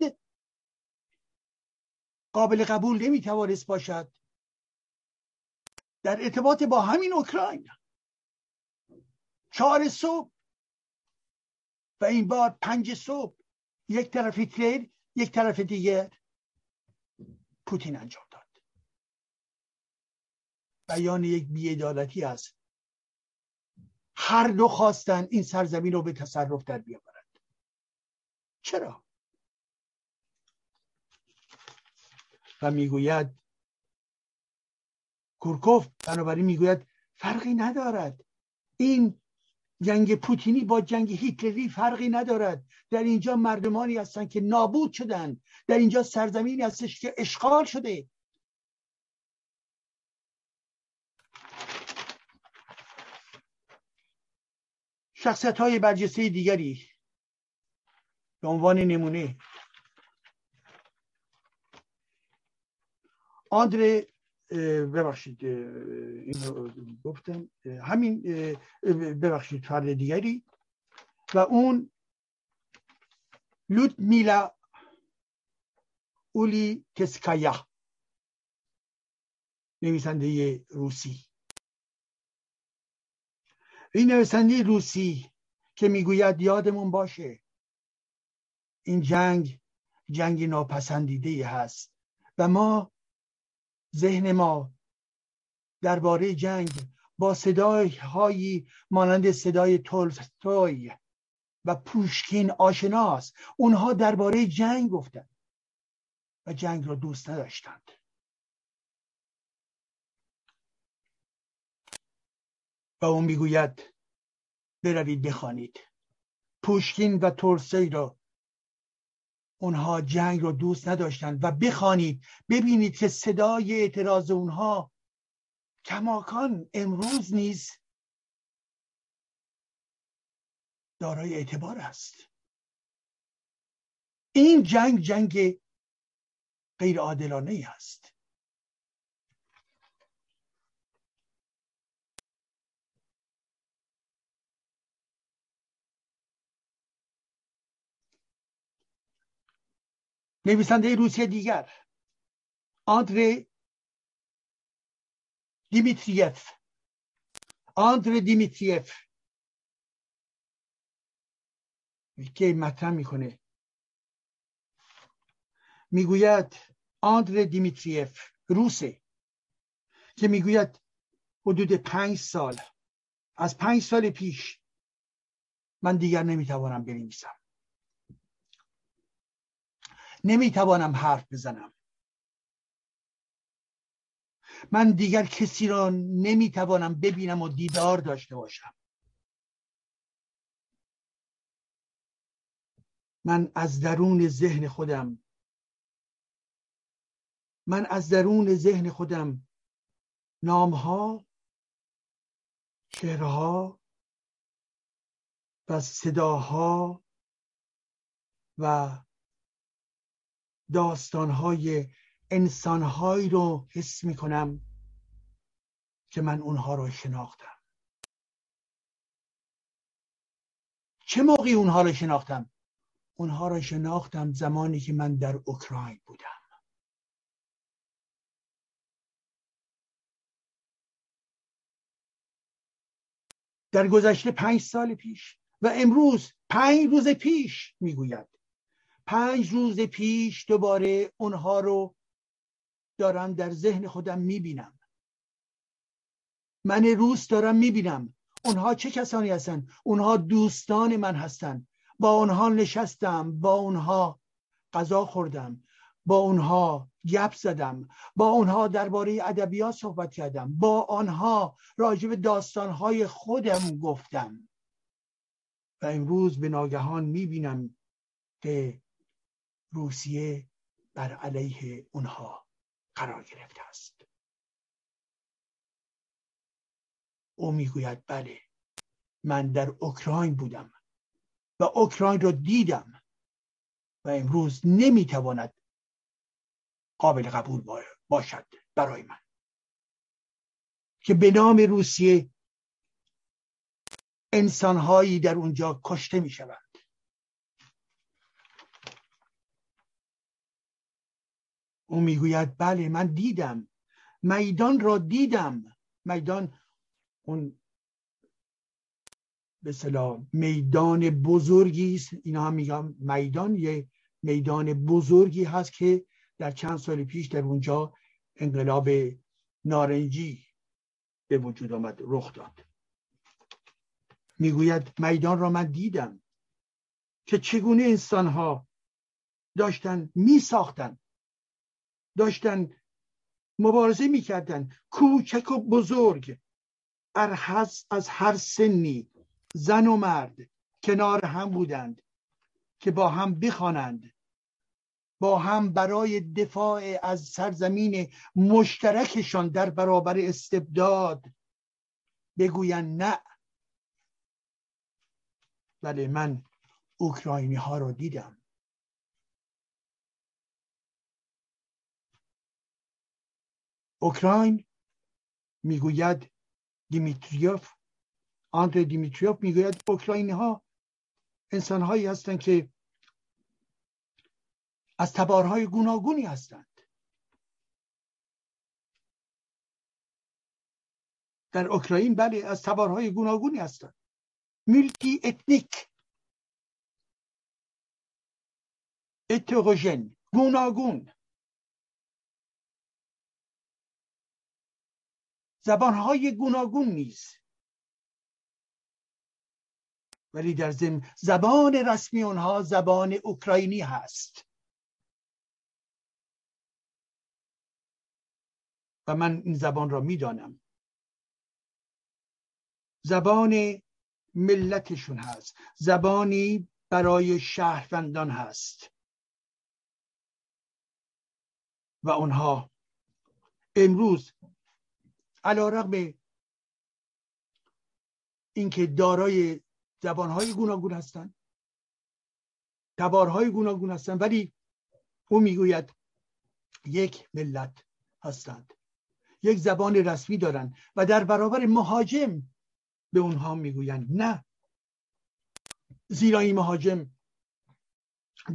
قابل قبول نمی‌توانست باشد. در ارتباط با همین اوکراین. چهار صبح و این بار پنج صبح یک طرف هیتلر یک طرف دیگر پوتین انجام داد. بیان یک بیعدالتی است هر دو خواستن این سرزمین رو به تصرف در بیاورند. چرا؟ و می‌گوید کورکوف بنابراین می‌گوید فرقی ندارد. این جنگ پوتینی با جنگ هیتلری فرقی ندارد. در اینجا مردمانی هستند که نابود شدن. در اینجا سرزمینی هستش که اشغال شده. شخصیت های برجسته دیگری به عنوان نمونه. آندره ببخشید اینو گفتم. همین ببخشید فرد دیگری. و اون لوت میلا اولی تسکایا نویسنده روسی. این نویسنده روسی که می‌گوید یادمون باشه این جنگ جنگ ناپسندیده هست و ما ذهن ما درباره جنگ با صدای هایی مانند صدای تولستوی و پوشکین آشناست اونها درباره جنگ گفتند و جنگ را دوست نداشتند. و اون می‌گوید بروید بخوانید. پوشکین و تولستوی را اونها جنگ رو دوست نداشتند و بخوانید ببینید که صدای اعتراض اونها کماکان امروز نیز دارای اعتبار است. این جنگ جنگ غیر عادلانه است. نویسنده روسیه دیگر. آندره دیمیتریف. آندره دیمیتریف. که مطرح می‌کنه. می‌گوید آندره دیمیتریف روسه. که می‌گوید حدود پنج سال. از پنج سال پیش من دیگر نمی‌توانم بنویسم. نمی‌توانم حرف بزنم. من دیگر کسی را نمی‌توانم ببینم و دیدار داشته باشم. من از درون ذهن خودم من از درون ذهن خودم نامها شعرها و صداها و داستانهای انسانهایی رو حس می‌کنم که من اونها رو شناختم. چه موقعی اونها رو شناختم؟ اونها رو شناختم زمانی که من در اوکراین بودم. در گذشته پنج سال پیش و امروز پنج روز پیش می‌گوید. پنج روز پیش دوباره اونها رو دارم در ذهن خودم می‌بینم. من روز دارم می‌بینم. اونها چه کسانی هستن؟ اونها دوستان من هستن. با اونها نشستم با اونها غذا خوردم با اونها گپ زدم با اونها درباره ادبیات صحبت کردم با آنها راجع به داستانهای خودم گفتم. و امروز به ناگهان می‌بینم که روسیه بر علیه اونها قرار گرفته است. او می‌گوید بله من در اوکراین بودم و اوکراین را دیدم و امروز نمی‌تواند قابل قبول باشد برای من. که به نام روسیه انسانهایی در اونجا کشته می شود او می‌گوید بله من دیدم. میدان را دیدم. میدان اون به میدان بزرگی است. اینا هم میگم میدان یه میدان بزرگی هست که در چند سال پیش در اونجا انقلاب نارنجی به وجود آمد رخ داد. می‌گوید میدان را من دیدم که چگونه انسان ها داشتن می ساختن داشتن مبارزه می‌کردن. کوچک و بزرگ. از هر سنی. زن و مرد کنار هم بودند که با هم بخوانند. با هم برای دفاع از سرزمین مشترکشان در برابر استبداد بگویند نه. بله من اوکراینی ها رو دیدم. اوکراین می‌گوید دیمیتریوف آندر دیمیتریوف می‌گوید اوکراینی ها انسان هایی هستند که از تبارهای گوناگونی هستند. در اوکراین بله از تبارهای گوناگونی هستند. ملتی ethnique hétérogène گوناگون. زبانهای گوناگون نیست. ولی در ضمن زبان رسمی اونها زبان اوکراینی هست. و من این زبان را می‌دانم. زبان ملتشون هست. زبانی برای شهروندان هست. و اونها امروز علا رقم اینکه دارای زبانهای گوناگون هستند تبارهای گوناگون هستند ولی او می‌گوید یک ملت هستند یک زبان رسمی دارند و در برابر مهاجم به اونها می‌گویند. نه. زیرا این مهاجم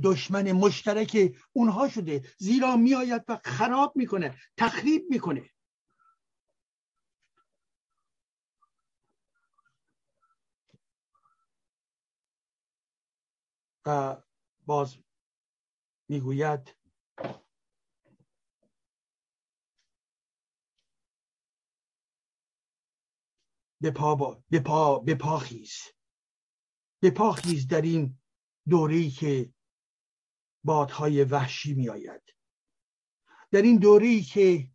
دشمن مشترک اونها شده. زیرا میآید و خراب می‌کنه تخریب می‌کنه. و باز می‌گوید به پا, به پا, به پا خیز. به پا خیز در این دوره که بادهای وحشی می آید در این دوره که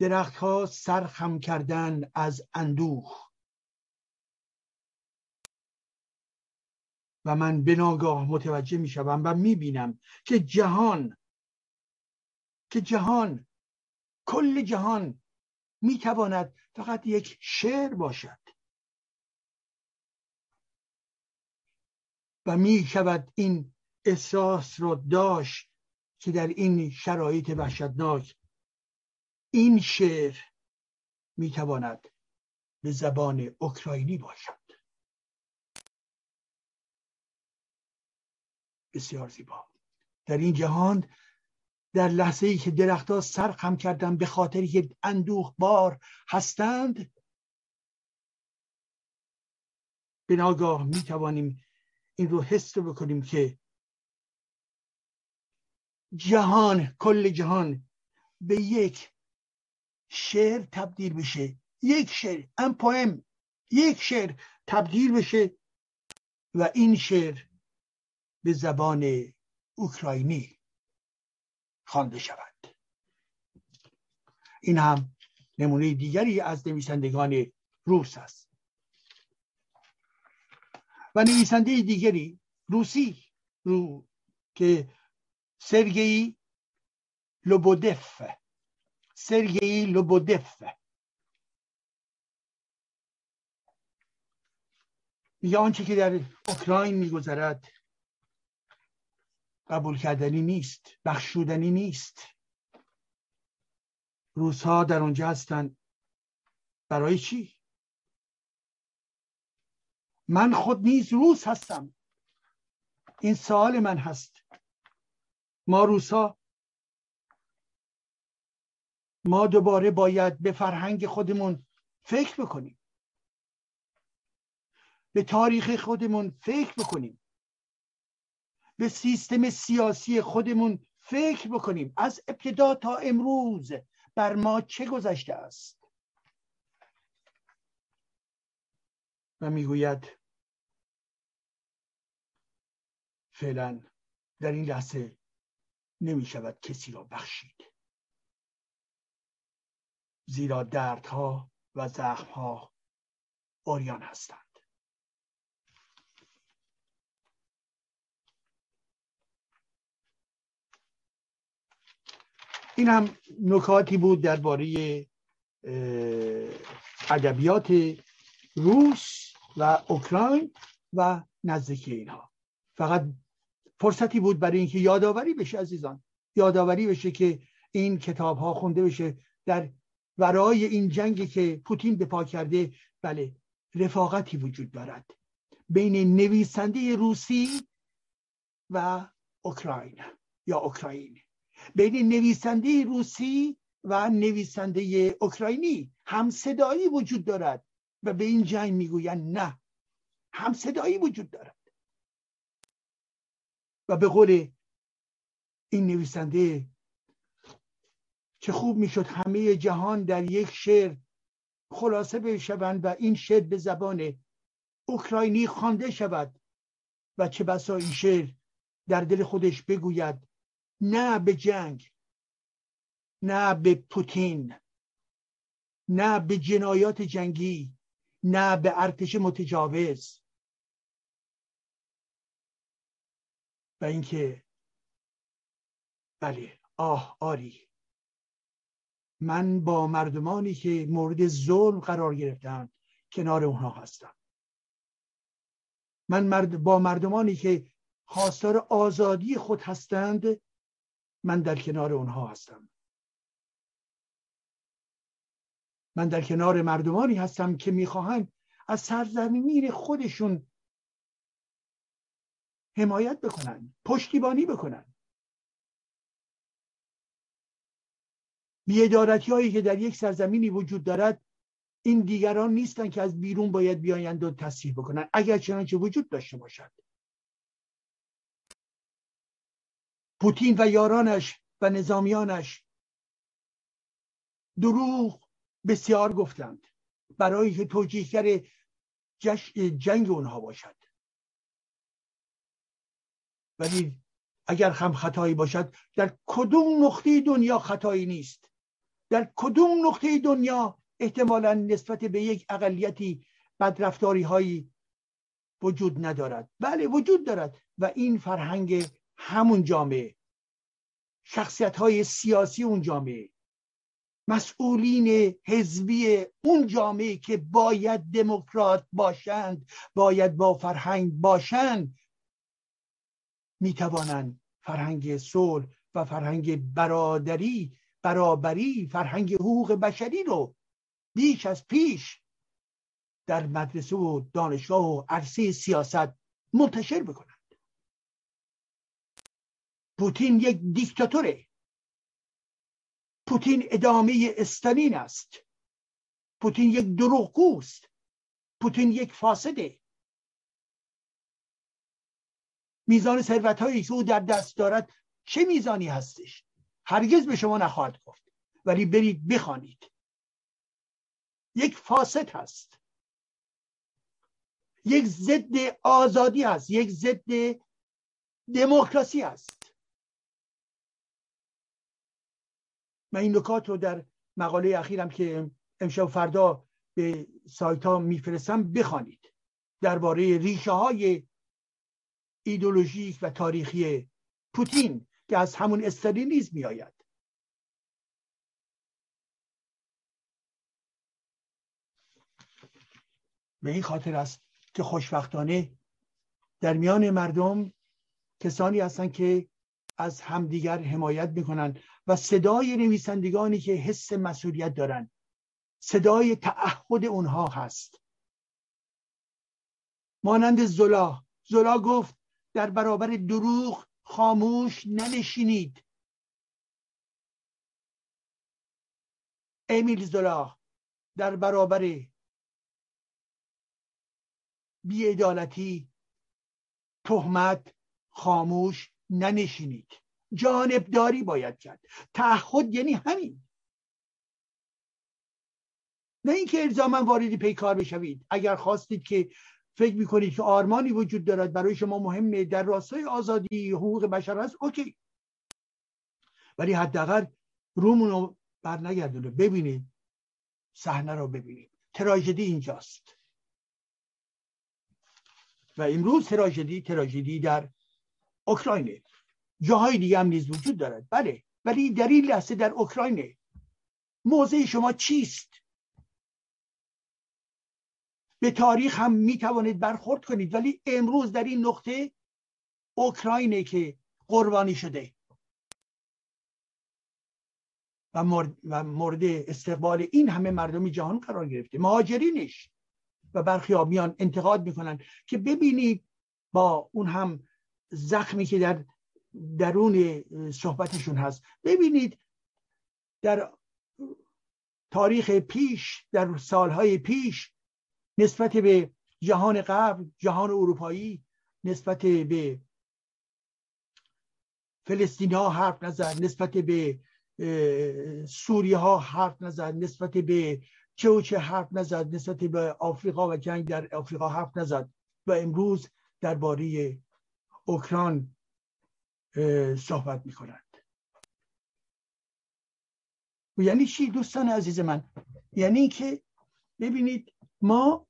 درختها سرخم کردن از اندوه. و من به ناگاه متوجه می شوم و می بینم که جهان که جهان کل جهان می تواند فقط یک شعر باشد. و می شود این احساس رو داشت که در این شرایط وحشتناک این شعر می تواند به زبان اوکراینی باشد. بسیار زیبا. در این جهان در لحظه ای که درختها سر خم کردن به خاطر که اندوه بار هستند به ناگاه می توانیم این رو حس بکنیم که جهان کل جهان به یک شعر تبدیل بشه. یک شعر ان پویم یک شعر تبدیل بشه و این شعر به زبان اوکراینی خوانده شود این هم نمونه دیگری از نویسندگان روس است. و نویسنده دیگری روسی رو که سرگئی لوبودف سرگئی لوبودف میگه آنچه که در اوکراین میگذرد قبول کردنی نیست بخشودنی نیست. روزها در اونجا هستن. برای چی؟ من خود نیز روز هستم. این سوال من هست. ما روسا ما دوباره باید به فرهنگ خودمون فکر بکنیم. به تاریخ خودمون فکر بکنیم. به سیستم سیاسی خودمون فکر بکنیم. از ابتدا تا امروز بر ما چه گذشته است؟ و می‌گوید فعلا در این لحظه نمی شود کسی را بخشید. زیرا دردها و زخمها اوریان هستند. این هم نکاتی بود درباره ادبیات روس و اوکراین و نزدیکی اینها. فقط فرصتی بود برای اینکه یادآوری بشه عزیزان یادآوری بشه که این کتاب ها خونده بشه در ورای این جنگی که پوتین به پا کرده. بله رفاقتی وجود دارد بین نویسنده روسی و اوکراین یا اوکراین. بین نویسنده روسی و نویسنده اوکراینی همصدایی وجود دارد و به این جنگ می‌گویند نه همصدایی وجود دارد. و به قول این نویسنده چه خوب می‌شد همه جهان در یک شعر خلاصه بشوند و این شعر به زبان اوکراینی خوانده شود و چه بسا این شعر در دل خودش بگوید نه به جنگ نه به پوتین نه به جنایات جنگی نه به ارتش متجاوز. و اینکه بله آه آری. من با مردمانی که مورد ظلم قرار گرفتن کنار اونها هستم. من مرد با مردمانی که خواستار آزادی خود هستند من در کنار اونها هستم. من در کنار مردمانی هستم که می‌خواهند از سرزمین خودشون حمایت بکنن پشتیبانی بکنن. بیادارتی هایی که در یک سرزمینی وجود دارد این دیگران نیستن که از بیرون باید بیایند و تصحیح بکنن اگر چنانچه وجود داشته باشد. پوتین و یارانش و نظامیانش دروغ بسیار گفتند برای که توجیهگر جنگ اونها باشد. ولی اگر هم خطایی باشد در کدوم نقطه دنیا خطایی نیست؟ در کدوم نقطه دنیا احتمالا نسبت به یک اقلیتی بدرفتاری هایی وجود ندارد؟ بله وجود دارد و این فرهنگ همون جامعه. شخصیت های سیاسی اون جامعه. مسئولین حزبی اون جامعه که باید دموکرات باشند باید با فرهنگ باشند می‌توانند فرهنگ صلح و فرهنگ برادری برابری فرهنگ حقوق بشری رو بیش از پیش در مدرسه و دانشگاه و عرصه سیاست منتشر بکنند. پوتین یک دیکتاتوره. پوتین ادامه استالین است. پوتین یک دروغگوست. پوتین یک فاسده. میزان ثروت هایی که او در دست دارد چه میزانی هستش؟ هرگز به شما نخواهد گفت ولی برید بخوانید. یک فاسد هست. یک ضد آزادی هست. یک ضد دموکراسی است من این نکات رو در مقاله اخیرم که امشب فردا به سایت ها میفرستم بخوانید. درباره ریشه های ایدولوژیک و تاریخی پوتین که از همون استالینیزم میآید. به این خاطر است که خوشبختانه در میان مردم کسانی هستند که از همدیگر حمایت می‌کنن و صدای نویسندگانی که حس مسئولیت دارند صدای تعهد اونها هست. مانند زلا زلا گفت در برابر دروغ خاموش ننشینید. امیل زلا در برابر بیعدالتی تهمت خاموش ننشینید. جانبداری باید کرد. تعهد یعنی همین. نه اینکه الزاما واردی پیکار بشوید. اگر خواستید که فکر می‌کنید که آرمانی وجود دارد برای شما مهمه در راستای آزادی حقوق بشر هست اوکی. ولی حداقل رومون رو بر نگردونه ببینید. صحنه رو ببینید. تراژدی اینجاست. و امروز تراژدی تراژدی در اوکراینه. جاهای دیگه هم نیز وجود دارد. بله. ولی در این لحظه در اوکراینه. موضع شما چیست؟ به تاریخ هم می توانید برخورد کنید. ولی امروز در این نقطه اوکراینه که قربانی شده. و مورد, و مورد استقبال این همه مردمی جهان قرار گرفته. مهاجرینش و برخی میان انتقاد می‌کنن که ببینید با اون هم زخمی که در درون صحبتشون هست. ببینید در تاریخ پیش در سالهای پیش نسبت به جهان قبل جهان اروپایی نسبت به فلسطینی ها حرف نزد نسبت به سوریه ها حرف نزد نسبت به چه و چه حرف نزد نسبت به آفریقا و جنگ در آفریقا حرف نزد. و امروز درباره اوکراین صحبت می کنند و یعنی چی دوستان عزیز من؟ یعنی که ببینید ما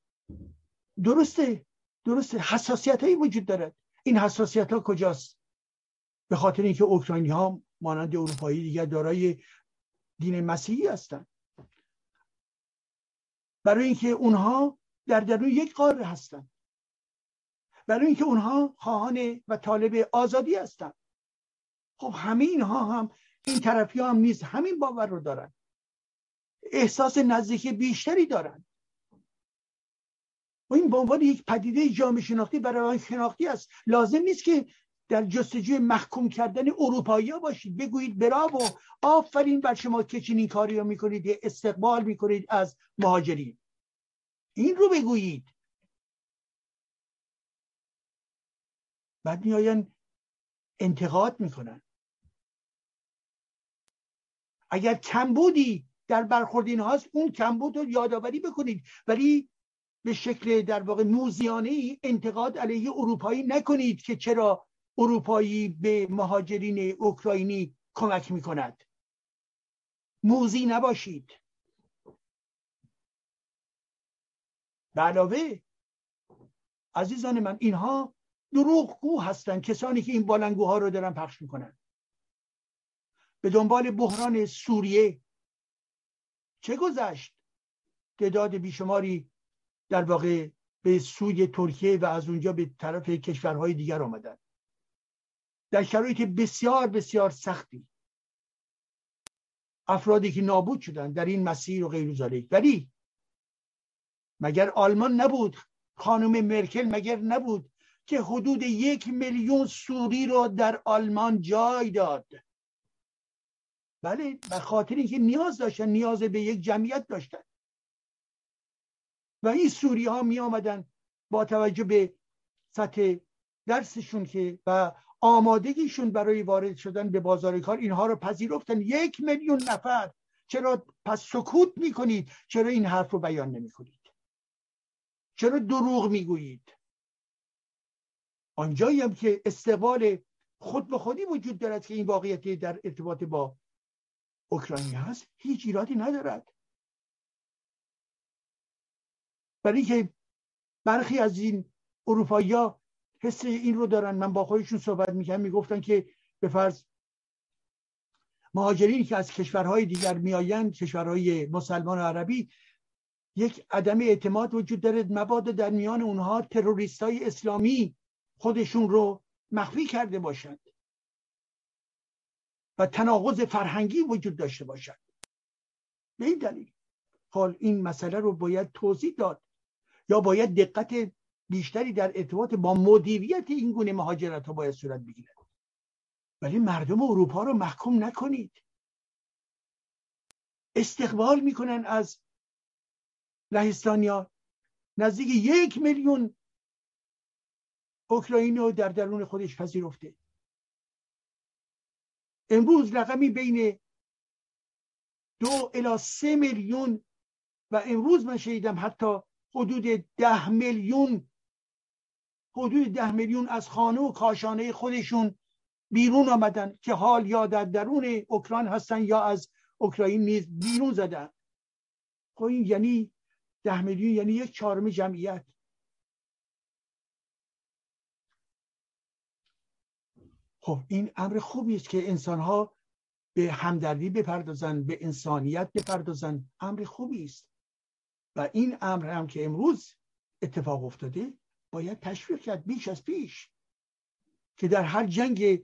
درسته درسته حساسیت هایی وجود دارد. این حساسیت ها کجاست؟ به خاطر اینکه اوکراینی ها مانند اروپایی دیگر دارای دین مسیحی هستند. برای اینکه اونها در درون یک قاره هستند. برای اینکه اونها خواهان و طالب آزادی هستند. خب همه اینها هم این طرفی ها هم نیز همین باور رو دارن. احساس نزدیکی بیشتری دارن. و این به عنوان یک پدیده جامعه شناختی برای شناختی است. لازم نیست که در جستجوی محکوم کردن اروپایی باشید. بگویید براو آفرین بر شما که چنین کاری رو می‌کنید. استقبال می‌کنید از مهاجرین. این رو بگویید. بعد میآیند انتقاد می‌کنن. اگر کمبودی در برخورد این هاست اون کمبود رو یادآوری بکنید. ولی به شکل در واقع موزیانه ای انتقاد علیه اروپایی نکنید که چرا اروپایی به مهاجرین اوکراینی کمک می کند موزی نباشید. به علاوه عزیزان من اینها دروغگو هستند کسانی که این بالنگوها رو دارن پخش می‌کنن. به دنبال بحران سوریه. چه گذشت؟ تعداد بیشماری در واقع به سوی ترکیه و از اونجا به طرف کشورهای دیگر آمدن. در شرایط بسیار بسیار سختی. افرادی که نابود شدن در این مسیر و غیر ولی مگر آلمان نبود خانم مرکل مگر نبود که حدود یک میلیون سوری رو در آلمان جای داد؟ بله به خاطر اینکه نیاز داشتن نیاز به یک جمعیت داشتن. و این سوری ها می آمدن با توجه به سطح درسشون که و آمادگیشون برای وارد شدن به بازار کار اینها رو پذیرفتن. یک میلیون نفر. چرا پس سکوت می‌کنید؟ چرا این حرف رو بیان نمی کنید چرا دروغ می‌گویید؟ آنجایی هم که استقبال خود به خودی وجود دارد که این واقعیت در ارتباط با اوکراینی هست هیچ ایرادی ندارد. برای که برخی از این اروپایی ها حس این رو دارن من با خودشون صحبت می‌کنم می‌گفتن که به فرض مهاجرینی که از کشورهای دیگر میآیند کشورهای مسلمان و عربی یک عدم اعتماد وجود داره مبادا در میان اونها تروریست های اسلامی خودشون رو مخفی کرده باشند و تناقض فرهنگی وجود داشته باشد. به این دلیل حال این مسئله رو باید توضیح داد یا باید دقت بیشتری در ارتباط با مدیریت این گونه مهاجرت ها باید صورت بگیرد. ولی مردم اروپا رو محکوم نکنید. استقبال می‌کنن از لهستانیا نزدیک یک میلیون اوکراینی رو در درون خودش پذیرفته. امروز رقمی بین دو الی سه میلیون و امروز من شنیدم حتی حدود ده میلیون حدود ده میلیون از خانه و کاشانه خودشون بیرون آمدن که حال یا در درون اوکراین هستن یا از اوکراین نیز بیرون زدن. خب این یعنی ده میلیون یعنی یک چهارم جمعیت. خب این امر خوبی است که انسان ها به همدردی بپردازن به انسانیت بپردازن امر خوبی است. و این امر هم که امروز اتفاق افتاده باید تشویق کرد بیش از پیش که در هر جنگ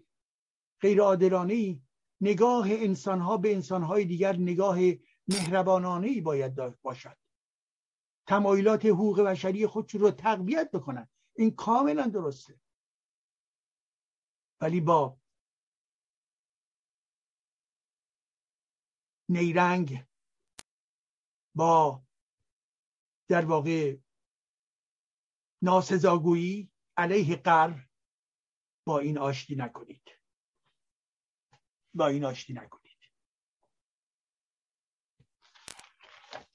غیر عادلانه نگاه انسان ها به انسان های دیگر نگاه مهربانانه ای باید باشد. تمایلات حقوق بشری خود رو تقویت بکنن. این کاملا درسته. ولی با نیرنگ با در واقع ناسزاگویی علیه قر با این آشتی نکنید. با این آشتی نکنید.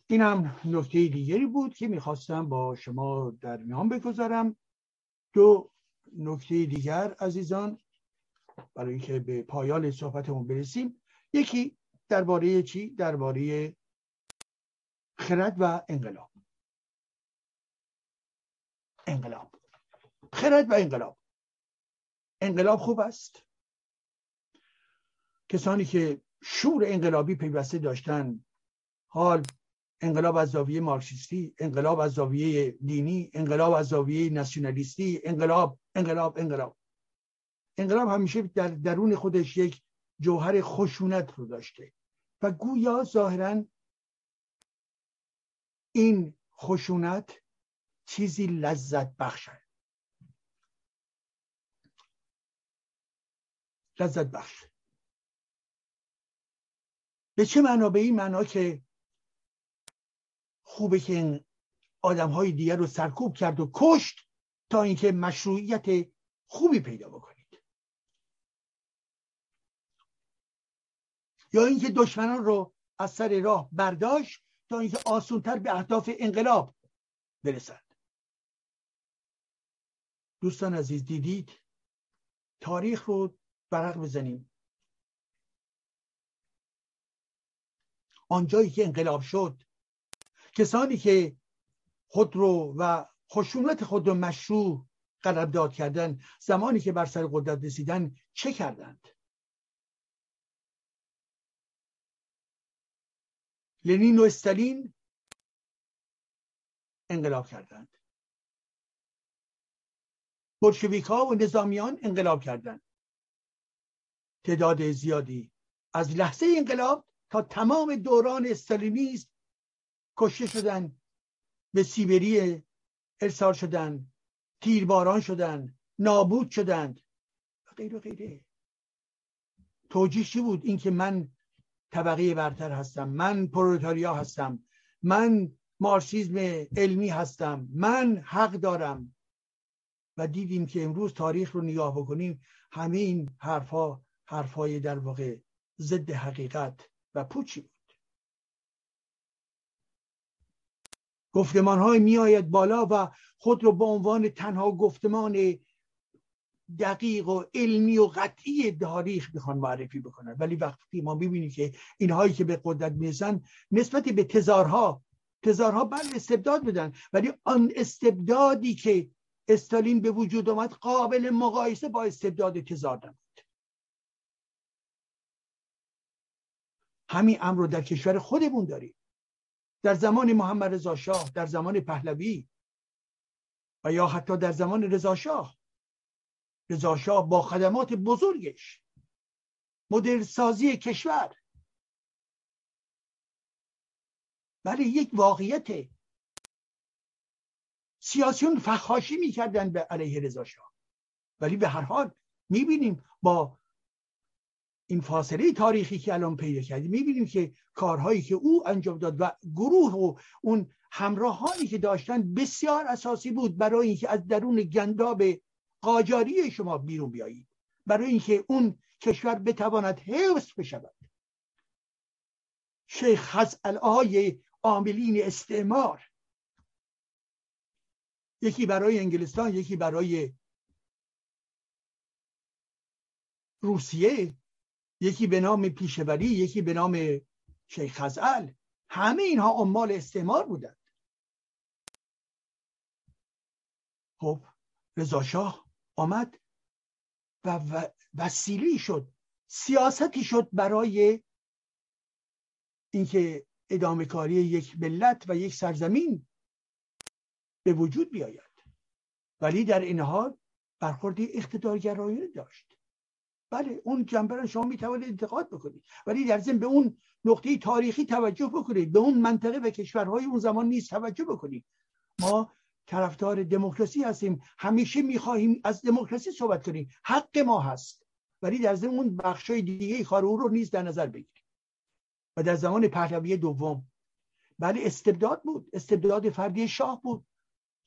این هم نکته دیگری بود که می‌خواستم با شما در میان بگذارم. دو نکته دیگر عزیزان. برای اینکه به پایان صحبتمون برسیم. یکی درباره چی؟ درباره خرد و انقلاب. انقلاب. خرد و انقلاب. انقلاب خوب است. کسانی که شور انقلابی پیوسته داشتن حال انقلاب از زاویه مارکسیستی انقلاب از زاویه دینی انقلاب از زاویه ناسیونالیستی انقلاب انقلاب انقلاب. انقلاب همیشه در درون خودش یک جوهر خشونت رو داشته. و گویا ظاهرا این خشونت چیزی لذت بخشه. لذت بخش به چه معنا؟ به این معنا که خوبه که این آدم های دیگر رو سرکوب کرد و کشت تا اینکه مشروعیت خوبی پیدا بکنید اینکه دشمنان رو از سر راه برداشت تا اینکه آسونتر به اهداف انقلاب برسند دوستان عزیز دیدید؟ تاریخ رو برق بزنیم. آنجایی که انقلاب شد کسانی که خود رو و خشونت خود رو مشروع داد کردن زمانی که بر سر قدرت رسیدن چه کردند؟ لنین و استالین انقلاب کردند. بلشویک ها و نظامیان انقلاب کردند. تعداد زیادی از لحظه انقلاب تا تمام دوران استالینیسم کشته شدن به سیبری ارسال شدن تیرباران شدن نابود شدند و غیر و غیره. توجیه بود؟ اینکه من طبقه برتر هستم. من پرولتاریا هستم. من مارسیزم علمی هستم. من حق دارم. و دیدیم که امروز تاریخ رو نگاه بکنیم همه این حرفها حرفهای در واقع ضد حقیقت و پوچی بود. گفتمان های می آید بالا و خود رو به عنوان تنها گفتمان دقیق و علمی و قطعی تاریخ می‌خوان معرفی بکنن. ولی وقتی ما ببینیم که اینهایی که به قدرت می‌رسن نسبت به تزارها تزارها بله استبداد بدن ولی آن استبدادی که استالین به وجود آمد قابل مقایسه با استبداد تزار نبود. همین امر رو در کشور خودمون داریم. در زمان محمد رضا شاه در زمان پهلوی و یا حتی در زمان رضا شاه. رضا شاه با خدمات بزرگش مدل سازی کشور. ولی یک واقعیت سیاسیون فخاشی می‌کردن به علیه رضا شاه. ولی به هر حال می‌بینیم با این فاصله تاریخی که الان پیدا کردیم می‌بینیم که کارهایی که او انجام داد و گروه و اون همراهانی که داشتن بسیار اساسی بود برای اینکه از درون گنداب قاجاری شما بیرون بیایید. برای اینکه اون کشور بتواند حفظ بشود. شیخ های عاملین استعمار. یکی برای انگلستان یکی برای روسیه یکی به نام پیشوری یکی به نام شیخ خزعل. همه اینها عمال استعمار بودند. خب رضا شاه آمد و وسیلی شد سیاستی شد برای اینکه ادامه کاری یک ملت و یک سرزمین به وجود بیاید. ولی در این حال برخورد اقتدارگرایانه داشت. بله اون جنبه شما می‌توانید انتقاد بکنید. ولی در ضمن به اون نقطه تاریخی توجه بکنید. به اون منطقه و کشورهای اون زمان نیست توجه بکنید. ما طرفدار دموکراسی هستیم. همیشه می‌خواهیم از دموکراسی صحبت کنیم. حق ما هست. ولی در ضمن اون بخشای دیگه کار او رو نیز در نظر بگیریم. و در زمان پهلوی دوم. بله استبداد بود. استبداد فردی شاه بود.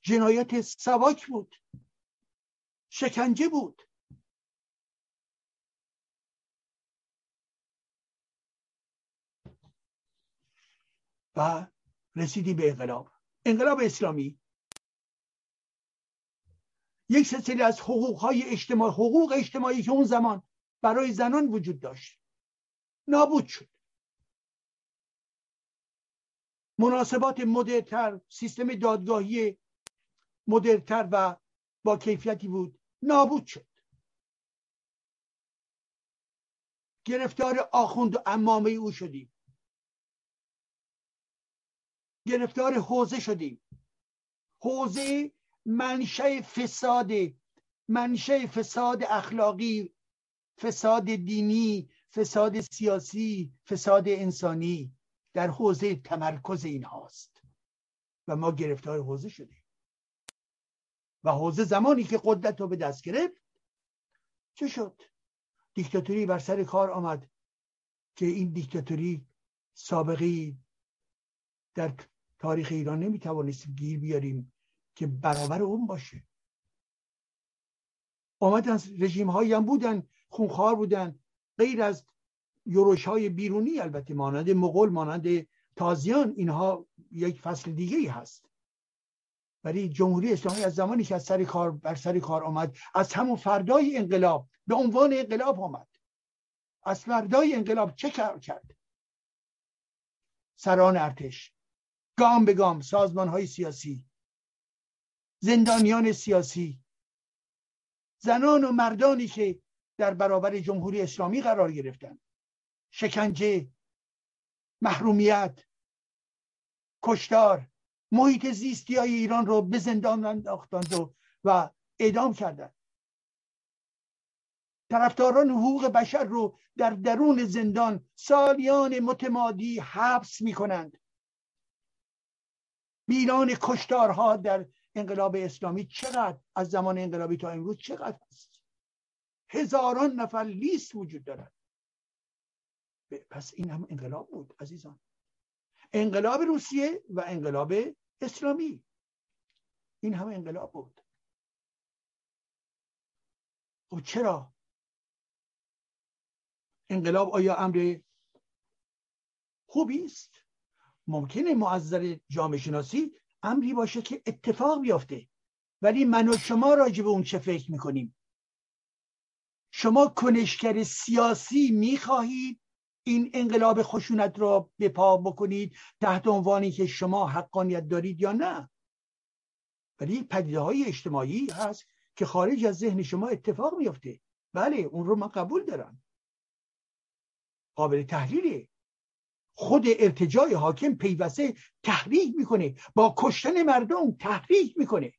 جنایت سواک بود. شکنجه بود. و رسیدی به انقلاب. انقلاب اسلامی. یک سلسله از حقوق های اجتماعی حقوق اجتماعی که اون زمان برای زنان وجود داشت. نابود شد. مناسبات مدرتر سیستم دادگاهی مدرتر و با کیفیتی بود. نابود شد. گرفتار آخوند و امامه او شدیم. گرفتار حوزه شدیم. حوزه منشه فساد منشه فساد اخلاقی فساد دینی فساد سیاسی فساد انسانی در حوزه تمرکز این هاست. و ما گرفتار حوزه شدیم. و حوزه زمانی که قدرت رو به دست گرفت چه شد؟ دیکتاتوری بر سر کار آمد که این دیکتاتوری سابقی در تاریخ ایران نمی‌توانستیم گیر بیاریم. که برابر اون باشه. آمدن رژیم هایی هم بودن خونخوار بودن. غیر از یوروش های بیرونی البته مانند مغول مانند تازیان اینها یک فصل دیگه ای هست. ولی جمهوری اسلامی از زمانی که از سر کار بر سر کار آمد از همون فردای انقلاب به عنوان انقلاب آمد. از فردای انقلاب چه کار کرد؟ سران ارتش. گام به گام سازمان های سیاسی زندانیان سیاسی زنان و مردانی که در برابر جمهوری اسلامی قرار گرفتن. شکنجه محرومیت کشتار محیط زیستی های ایران رو به زندان انداختند و, و اعدام کردند. طرفداران حقوق بشر رو در درون زندان سالیان متمادی حبس می کنند میلان کشتارها در انقلاب اسلامی چقدر از زمان انقلابی تا امروز چقدر هست؟ هزاران نفر لیست وجود دارد پس این هم انقلاب بود عزیزان. انقلاب روسیه و انقلاب اسلامی. این هم انقلاب بود. خب چرا؟ انقلاب آیا امر خوبی است؟ ممکنه معذر جامعه شناسی امری باشه که اتفاق بیافته. ولی من و شما راجع به اون چه فکر می‌کنیم؟ شما کنشگر سیاسی می‌خواهید این انقلاب خشونت را به پا بکنید تحت عنوانی که شما حقانیت دارید یا نه؟ ولی پدیده های اجتماعی هست که خارج از ذهن شما اتفاق میافته. بله اون رو من قبول دارم. قابل تحلیله. خود ارتجای حاکم پیوسته تحریک می‌کنه. با کشتن مردم تحریک می‌کنه.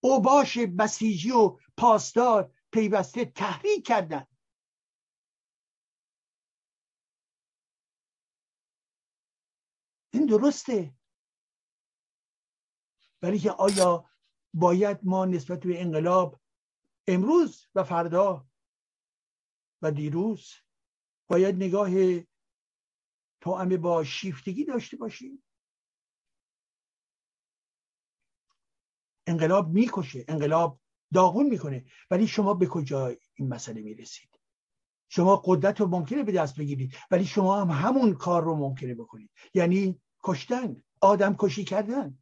اوباش بسیجی و پاسدار پیوسته تحریک کردن. این درسته. ولی که آیا باید ما نسبت به انقلاب امروز و فردا و دیروز باید نگاه توأمه با شیفتگی داشته باشیم. انقلاب می‌کشه انقلاب داغون می‌کنه. ولی شما به کجا این مسئله می‌رسید؟ شما قدرت رو ممکنه به دست بگیرید ولی شما هم همون کار رو ممکنه بکنید. یعنی کشتن آدم کشی کردن.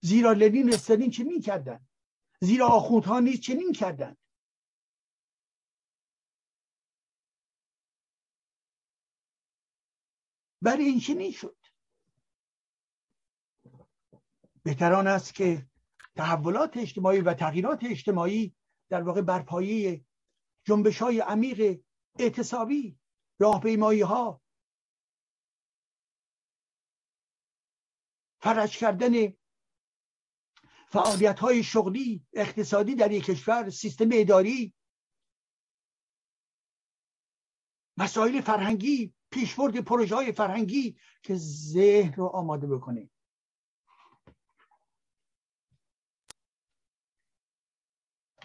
زیرا لنین استالین چه می‌کردن؟ زیرا آخوندها نیز چنین کردن؟ برای این چنین شد بهتران است که تحولات اجتماعی و تغییرات اجتماعی در واقع برپایی جنبش های عمیق اعتصابی راهپیمایی ها فرج کردن فعالیت های شغلی اقتصادی در یک کشور سیستم اداری مسائل فرهنگی پیشبرد پروژه های فرهنگی که ذهن رو آماده بکنه.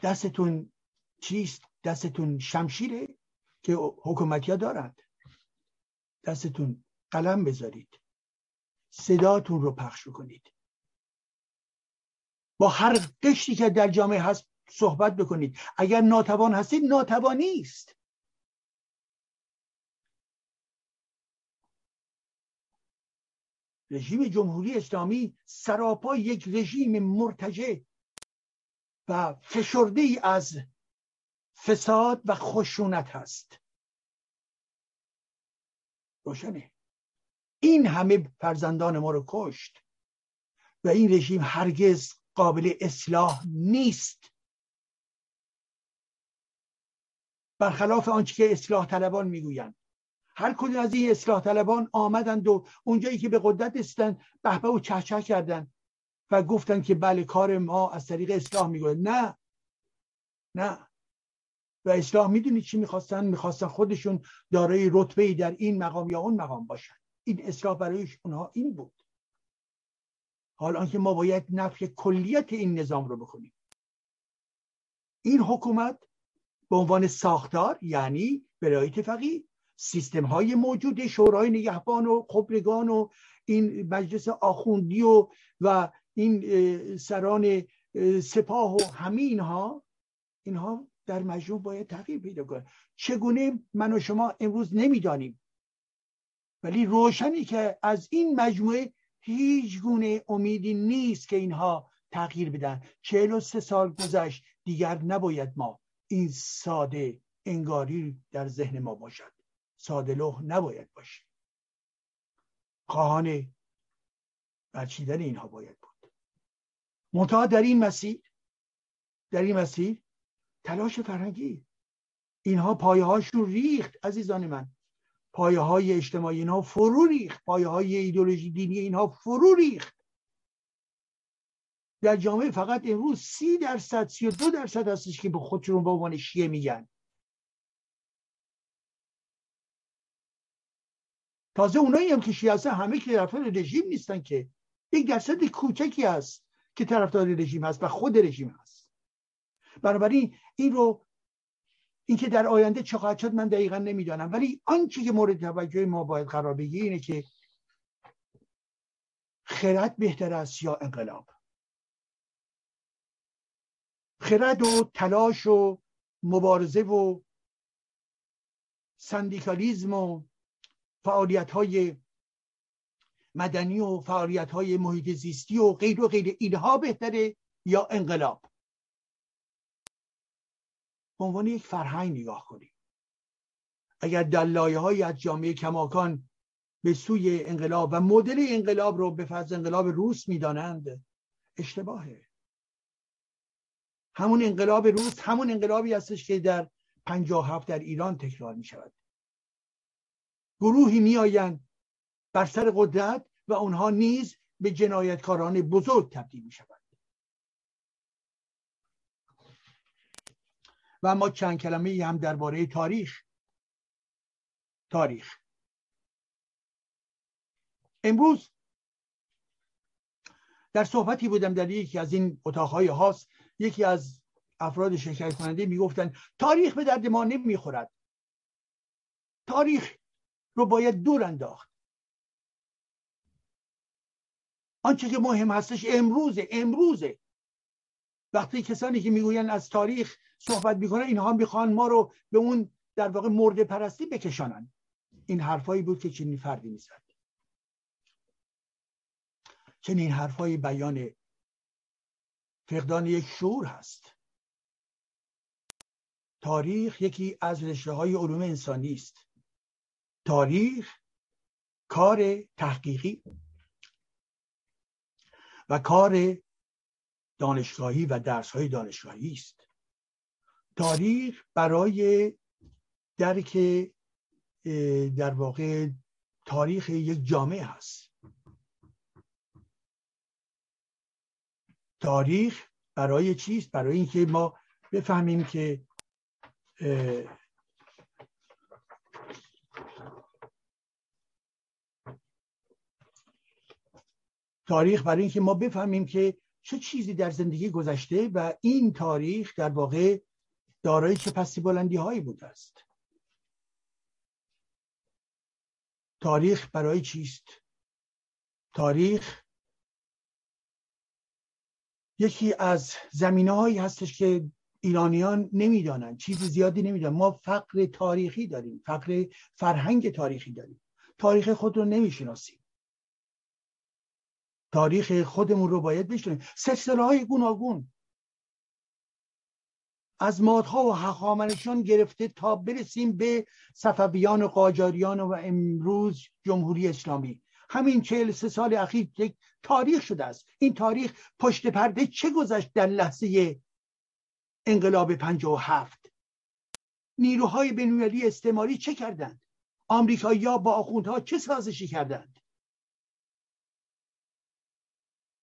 دستتون چیست؟ دستتون شمشیره که حکومتی ها دارند دستتون قلم بذارید. صداتون رو پخش کنید. با هر قشتی که در جامعه هست صحبت بکنید. اگر ناتوان هستید ناتوانی است. رژیم جمهوری اسلامی سراپا یک رژیم مرتجع و فشرده ای از فساد و خشونت هست. روشنه. این همه فرزندان ما رو کشت و این رژیم هرگز قابل اصلاح نیست. برخلاف آنچه که اصلاح طلبان می‌گویند. هر کدوم از این اصلاح طلبان آمدند و اونجایی که به قدرت استن بهبه و چهچه کردند و گفتن که بله کار ما از طریق اصلاح می‌گوید. نه. نه. و اصلاح می‌دونید چی می‌خواستن؟ می‌خواستن خودشون دارای رتبه در این مقام یا اون مقام باشن. این اصلاح برای اونها این بود. حال آنکه ما باید نفی کلیت این نظام رو بکنیم این حکومت به عنوان ساختار یعنی برایت فقیه سیستم های موجود شورای نگهبان و خبرگان و این مجلس آخوندی و و این سران سپاه و همه اینها اینها در مجموع باید تغییر پیدا کنه. چگونه من و شما امروز نمی‌دانیم. ولی روشنی که از این مجموعه هیچ گونه امیدی نیست که اینها تغییر بدن. چهل و سه سال گذشت دیگر نباید ما این ساده انگاری در ذهن ما باشد. ساده لوح نباید باشه خواهان برچیدن اینها باید بود. منتها در این مسیر در این مسیر تلاش فرهنگی. اینها پایه هاشون ریخت عزیزان من. پایه های اجتماعی اینها فرو ریخت. پایه های ایدولوژی دینی اینها فرو ریخت. در جامعه فقط امروز سی درصد سی و دو درصد هستش که به خودشون به عنوان شیعه میگن. تازه اونایی هم که شیعه همه که طرفدار رژیم نیستن که. یک درصد کوچکی هست که طرفدار رژیم هست و خود رژیم هست. بنابراین این رو اینکه در آینده چه خواهد شد من دقیقا نمی‌دانم. ولی آنچه که مورد توجه ما باید قرار بگیره اینه که خرد بهتر است یا انقلاب. خرد و تلاش و مبارزه و سندیکالیزم و فعالیت های مدنی و فعالیت های محیط زیستی و غیر و غیر اینها بهتره یا انقلاب؟ به عنوان یک فرهنگ نگاه کنیم. اگر دلایه های از جامعه کماکان به سوی انقلاب و مدل انقلاب رو به فرض انقلاب روس می‌دانند اشتباهه. همون انقلاب روس همون انقلابی هستش که در هفت در ایران تکرار می شود گروهی میآیند بر سر قدرت و اونها نیز به جنایتکاران بزرگ تبدیل می شود و ما چند کلمه هم درباره تاریخ. تاریخ. امروز در صحبتی بودم در یکی از این اتاقهای هاست. یکی از افراد شرکت کننده می‌گفتن تاریخ به درد ما نمی‌خورد. تاریخ رو باید دور انداخت. آنچه که مهم هستش امروزه امروزه. وقتی کسانی که می‌گوین از تاریخ صحبت می‌کنن اینها می‌خوان ما رو به اون در واقع مرد پرستی بکشانن. این حرفایی بود که چنین فردی می‌زد. چنین حرفایی بیان فقدان یک شعور هست. تاریخ یکی از رشته های علوم انسانی است. تاریخ کار تحقیقی و کار دانشگاهی و درس های دانشگاهی است. تاریخ برای درک در واقع تاریخ یک جامعه هست تاریخ برای چیست برای اینکه ما بفهمیم که تاریخ برای اینکه ما بفهمیم که چه چیزی در زندگی گذشته و این تاریخ در واقع دارای چه پسی بلندی هایی بوده است. تاریخ برای چیست؟ تاریخ یکی از زمینه هایی هستش که ایرانیان نمی‌دانند چیز زیادی نمی‌دانند. ما فقر تاریخی داریم فقر فرهنگ تاریخی داریم. تاریخ خود رو نمی‌شناسیم. تاریخ خودمون رو باید بشناسیم سلسله های گوناگون. از مادها و حقامنشان گرفته تا برسیم به صفویان و قاجاریان و امروز جمهوری اسلامی. همین چهل سه سال اخیر یک تاریخ شده است. این تاریخ پشت پرده چه گذشت در لحظه انقلاب و هفت؟ نیروهای بینالمللی استعماری چه کردند؟ آمریکایی با آخوندها چه سازشی کردند؟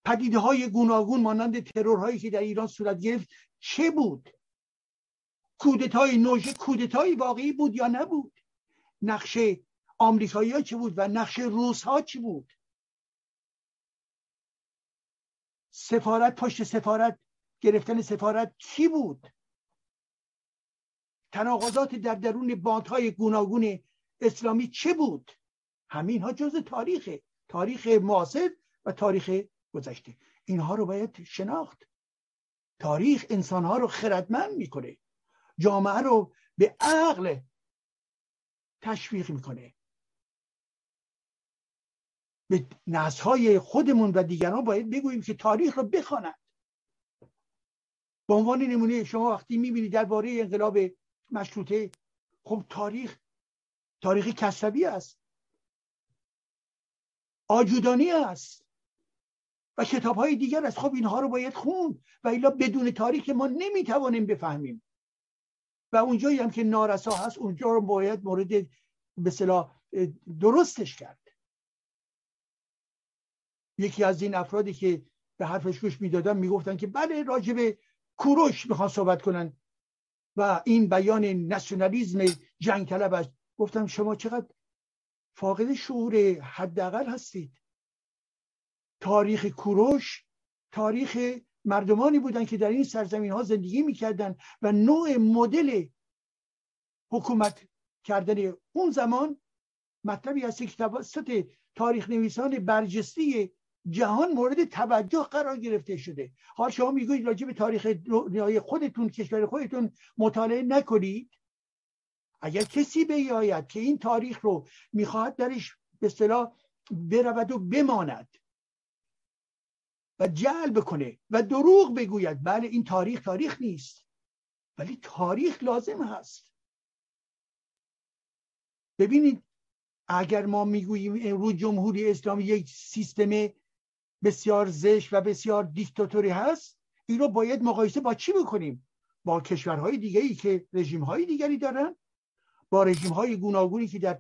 پدیده های گوناگون مانند ترورهایی که در ایران صورت گرفت چه بود؟ کودتای نوژه کودتای واقعی بود یا نبود؟ نقش آمریکایی ها چه بود و نقش روس ها چی بود؟ سفارت پشت سفارت گرفتن سفارت کی بود؟ تناقضات در درون باندهای گوناگون اسلامی چه بود؟ همین ها جز تاریخ تاریخ معاصر و تاریخ گذشته. اینها رو باید شناخت. تاریخ انسانها رو خردمند می‌کنه. جامعه رو به عقل تشویق می‌کنه. به نسلهای خودمون و دیگران باید بگوییم که تاریخ رو بخوانند به عنوان نمونه شما وقتی می‌بینید درباره انقلاب مشروطه خب تاریخ تاریخ کسبی است. آجودانی است. و کتاب های دیگر است. خب اینها رو باید خون و الا بدون تاریخ ما نمی‌توانیم بفهمیم. و اونجایی هم که نارسا هست اونجا رو باید مورد به درستش کرد. یکی از این افرادی که به حرفش گوش می‌دادن می‌گفتن که بله راجب کوروش می‌خوان صحبت کنن. و این بیان ناسیونالیزم جنگ طلب است. گفتم شما چقدر فاقد شعور حداقل هستید. تاریخ کوروش تاریخ مردمانی بودن که در این سرزمین ها زندگی می‌کردن و نوع مدل حکومت کردن اون زمان مطلبی هست که توسط تاریخ نویسان برجسته جهان مورد توجه قرار گرفته شده. حال شما می‌گوید راجع به تاریخ دنیای خودتون کشور خودتون مطالعه نکنید؟ اگر کسی بیاید که این تاریخ رو می‌خواهد درش به اصطلاح برود و بماند و جلب کنه و دروغ بگوید. بله این تاریخ تاریخ نیست. ولی تاریخ لازم هست. ببینید اگر ما می‌گوییم امروز جمهوری اسلامی یک سیستم بسیار زشت و بسیار دیکتاتوری هست این رو باید مقایسه با چی بکنیم؟ با کشورهای دیگری که رژیم های دیگری دارن؟ با رژیم های گوناگونی که در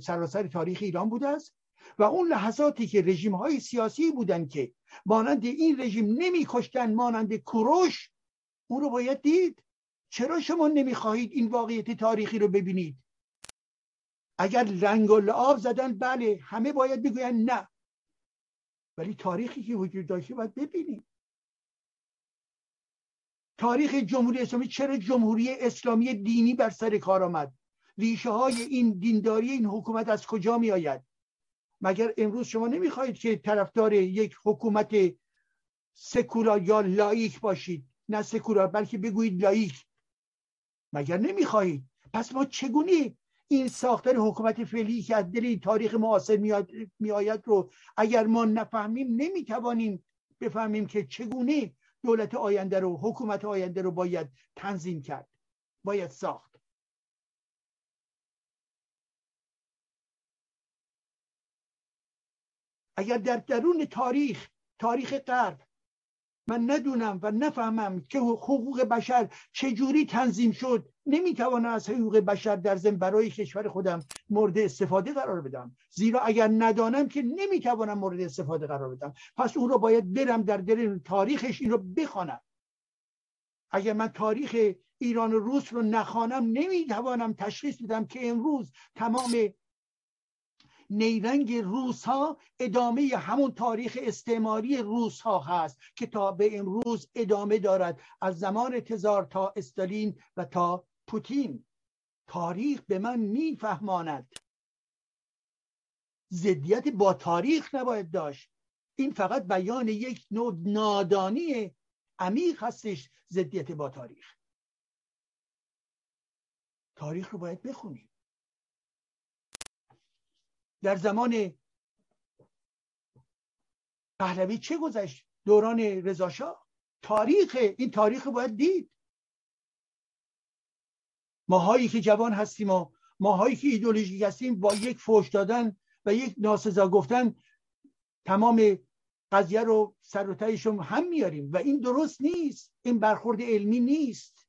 سراسر تاریخ ایران بوده است؟ و اون لحظاتی که رژیم های سیاسی بودن که مانند این رژیم نمیکشتن مانند کوروش اون رو باید دید. چرا شما نمی‌خواهید این واقعیت تاریخی رو ببینید؟ اگر رنگ و لعاب زدن بله همه باید بگوین نه. ولی تاریخی که وجود داشته باید ببینیم. تاریخ جمهوری اسلامی چرا جمهوری اسلامی دینی بر سر کار آمد؟ ریشه های این دینداری این حکومت از کجا می آید مگر امروز شما نمی‌خواهید که طرفدار یک حکومت سکولار یا لایک باشید؟ نه سکولار بلکه بگویید لایک. مگر نمی‌خواهید؟ پس ما چگونه این ساختار حکومت فعلی که از دل تاریخ معاصر میآید رو اگر ما نفهمیم نمی‌توانیم بفهمیم که چگونه دولت آینده رو حکومت آینده رو باید تنظیم کرد باید ساخت. اگر در درون تاریخ تاریخ غرب من ندونم و نفهمم که حقوق بشر چجوری تنظیم شد نمی‌توانم از حقوق بشر در زم برای کشور خودم مورد استفاده قرار بدم. زیرا اگر ندانم که نمی‌توانم مورد استفاده قرار بدم. پس اون رو باید برم در دل تاریخش این رو بخوانم. اگر من تاریخ ایران و روس رو نخوانم نمی‌توانم تشخیص بدم که امروز تمام نیرنگ روس ها ادامه همون تاریخ استعماری روس ها هست که تا به امروز ادامه دارد از زمان تزار تا استالین و تا پوتین. تاریخ به من میفهماند. ضدیت با تاریخ نباید داشت. این فقط بیان یک نوع نادانی عمیق هستش ضدیت با تاریخ. تاریخ رو باید بخونیم. در زمان پهلوی چه گذشت؟ دوران رضاشاه تاریخ این تاریخ باید دید. ماهایی که جوان هستیم و ماهایی که ایدولوژیک هستیم با یک فوش دادن و یک ناسزا گفتن تمام قضیه رو سر و هم میاریم. و این درست نیست. این برخورد علمی نیست.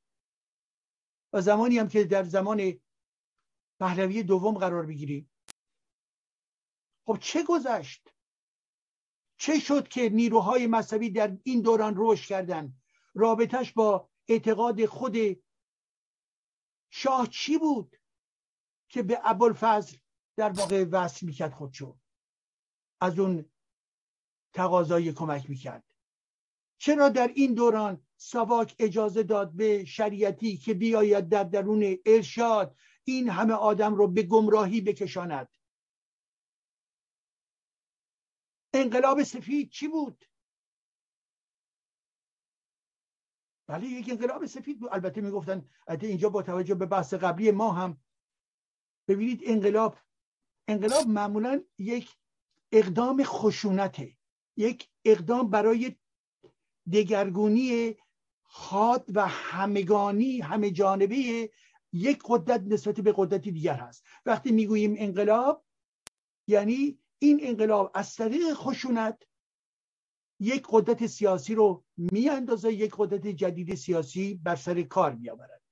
و زمانی هم که در زمان پهلوی دوم قرار بگیریم. خب چه گذشت؟ چه شد که نیروهای مذهبی در این دوران رشد کردن رابطش با اعتقاد خود شاه چی بود که به ابوالفضل در واقع وصل می‌کرد خودشو؟ از اون تقاضای کمک می‌کرد. چرا در این دوران سواک اجازه داد به شریعتی که بیاید در درون ارشاد این همه آدم رو به گمراهی بکشاند؟ انقلاب سفید چی بود؟ بله یک انقلاب سفید بود. البته می‌گفتن اینجا با توجه به بحث قبلی ما هم ببینید انقلاب انقلاب معمولا یک اقدام خشونته یک اقدام برای دگرگونی خاد و همگانی همه جانبه یک قدرت نسبت به قدرتی دیگر هست. وقتی می‌گوییم انقلاب یعنی این انقلاب از طریق خشونت یک قدرت سیاسی رو میاندازه یک قدرت جدید سیاسی بر سر کار میآورد.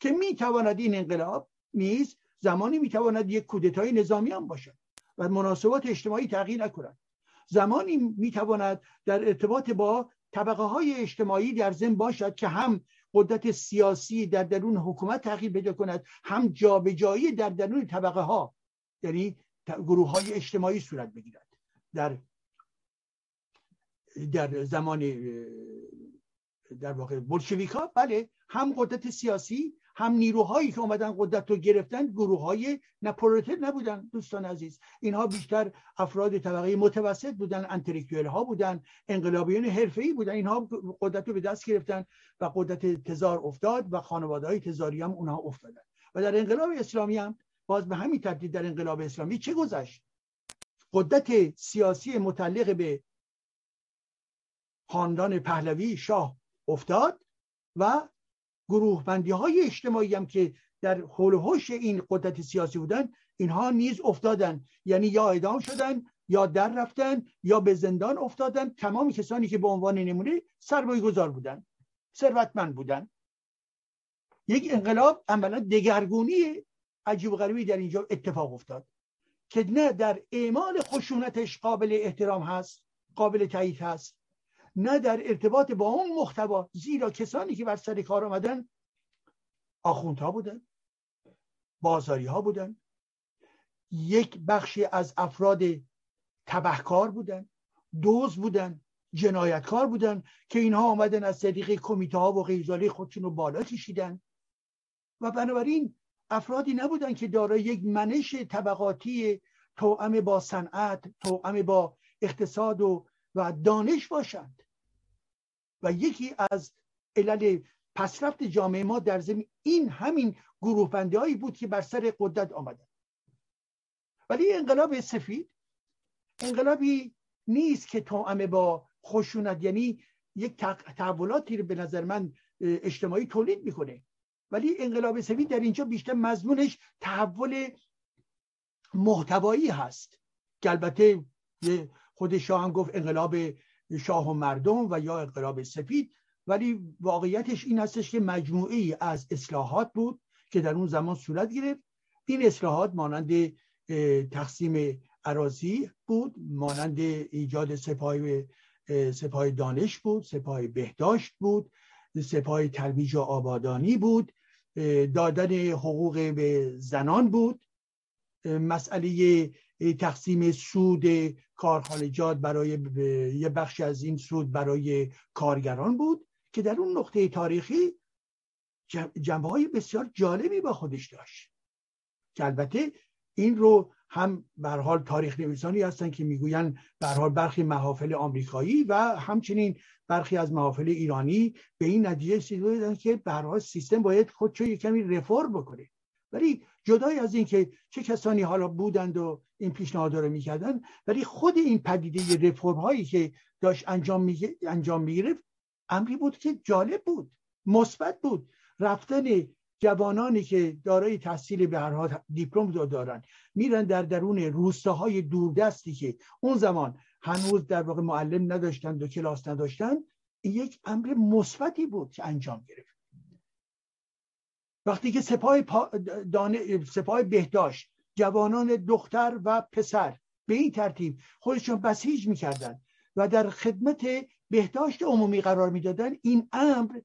که می‌تواند این انقلاب نیز زمانی می‌تواند یک کودتای نظامی هم باشد و مناسبات اجتماعی تغییر نکند. زمانی می‌تواند در ارتباط با طبقه های اجتماعی در زن باشد که هم قدرت سیاسی در درون حکومت تغییر پیدا کند هم جابجایی در درون طبقه ها یعنی گروه های اجتماعی صورت بگیرد. در در زمان در واقع بلشویکا بله هم قدرت سیاسی هم نیروهایی که اومدن قدرت رو گرفتن گروه های نپولتر نبودن دوستان عزیز. اینها بیشتر افراد طبقه متوسط بودن انتلیکتوئل ها بودن انقلابیون ای بودن. اینها قدرت رو به دست گرفتن و قدرت تزار افتاد و خانواده های تزاری هم اونها افتادن. و در انقلاب اسلامی هم باز به همین ترتیب در انقلاب اسلامی چه گذشت؟ قدرت سیاسی متعلق به خاندان پهلوی شاه افتاد و گروه بندی های اجتماعی هم که در حول هوش این قدرت سیاسی بودن اینها نیز افتادن. یعنی یا اعدام شدن یا در رفتن یا به زندان افتادن. تمام کسانی که به عنوان نمونه سرمایه گذار بودن ثروتمند بودن. یک انقلاب عملا دگرگونی عجیب و غریبی در اینجا اتفاق افتاد که نه در اعمال خشونتش قابل احترام هست قابل تایید هست نه در ارتباط با اون محتوا زیرا کسانی که بر سر کار آمدن آخوندها بودن بازاری ها بودن یک بخشی از افراد تبهکار بودن دوز بودن جنایتکار بودن که اینها آمدن از طریق کمیته ها و غیزالی خودشون رو بالا کشیدن. و بنابراین افرادی نبودن که دارای یک منش طبقاتی توأم با صنعت توأم با اقتصاد و, و دانش باشند. و یکی از علل پسرفت جامعه ما در زمین این همین گروه هایی بود که بر سر قدرت آمدن. ولی انقلاب سفید انقلابی نیست که توأم با خشونت یعنی یک تحولاتی رو به نظر من اجتماعی تولید می‌کنه. ولی انقلاب سفید در اینجا بیشتر مضمونش تحول محتوایی هست. که البته خود شاه هم گفت انقلاب شاه و مردم و یا انقلاب سفید ولی واقعیتش این هستش که مجموعه از اصلاحات بود که در اون زمان صورت گرفت. این اصلاحات مانند تقسیم عراضی بود مانند ایجاد سپاه سپاه دانش بود سپاه بهداشت بود سپاه ترویج و آبادانی بود. دادن حقوق به زنان بود. مسئله تقسیم سود کارخانجات برای یه بخش از این سود برای کارگران بود که در اون نقطه تاریخی جنبه های بسیار جالبی با خودش داشت. که البته این رو هم به حال تاریخ نویسانی هستن که می‌گوین به حال برخی محافل آمریکایی و همچنین برخی از محافل ایرانی به این نتیجه رسیدن که به حال سیستم باید خودشو یک کمی رفرم بکنه. ولی جدای از اینکه چه کسانی حالا بودند و این پیشنهاد رو می‌کردن ولی خود این پدیده رفرم هایی که داشت انجام می انجام می‌گرفت امری بود که جالب بود مثبت بود. رفتن جوانانی که دارای تحصیل به هر حال دیپلم دارن میرن در درون روستاهای دوردستی که اون زمان هنوز در واقع معلم نداشتند و کلاس نداشتند یک امر مثبتی بود که انجام گرفت. وقتی که سپاه, دانه، سپاه بهداشت جوانان دختر و پسر به این ترتیب خودشون بسیج می‌کردن و در خدمت بهداشت عمومی قرار می‌دادن این امر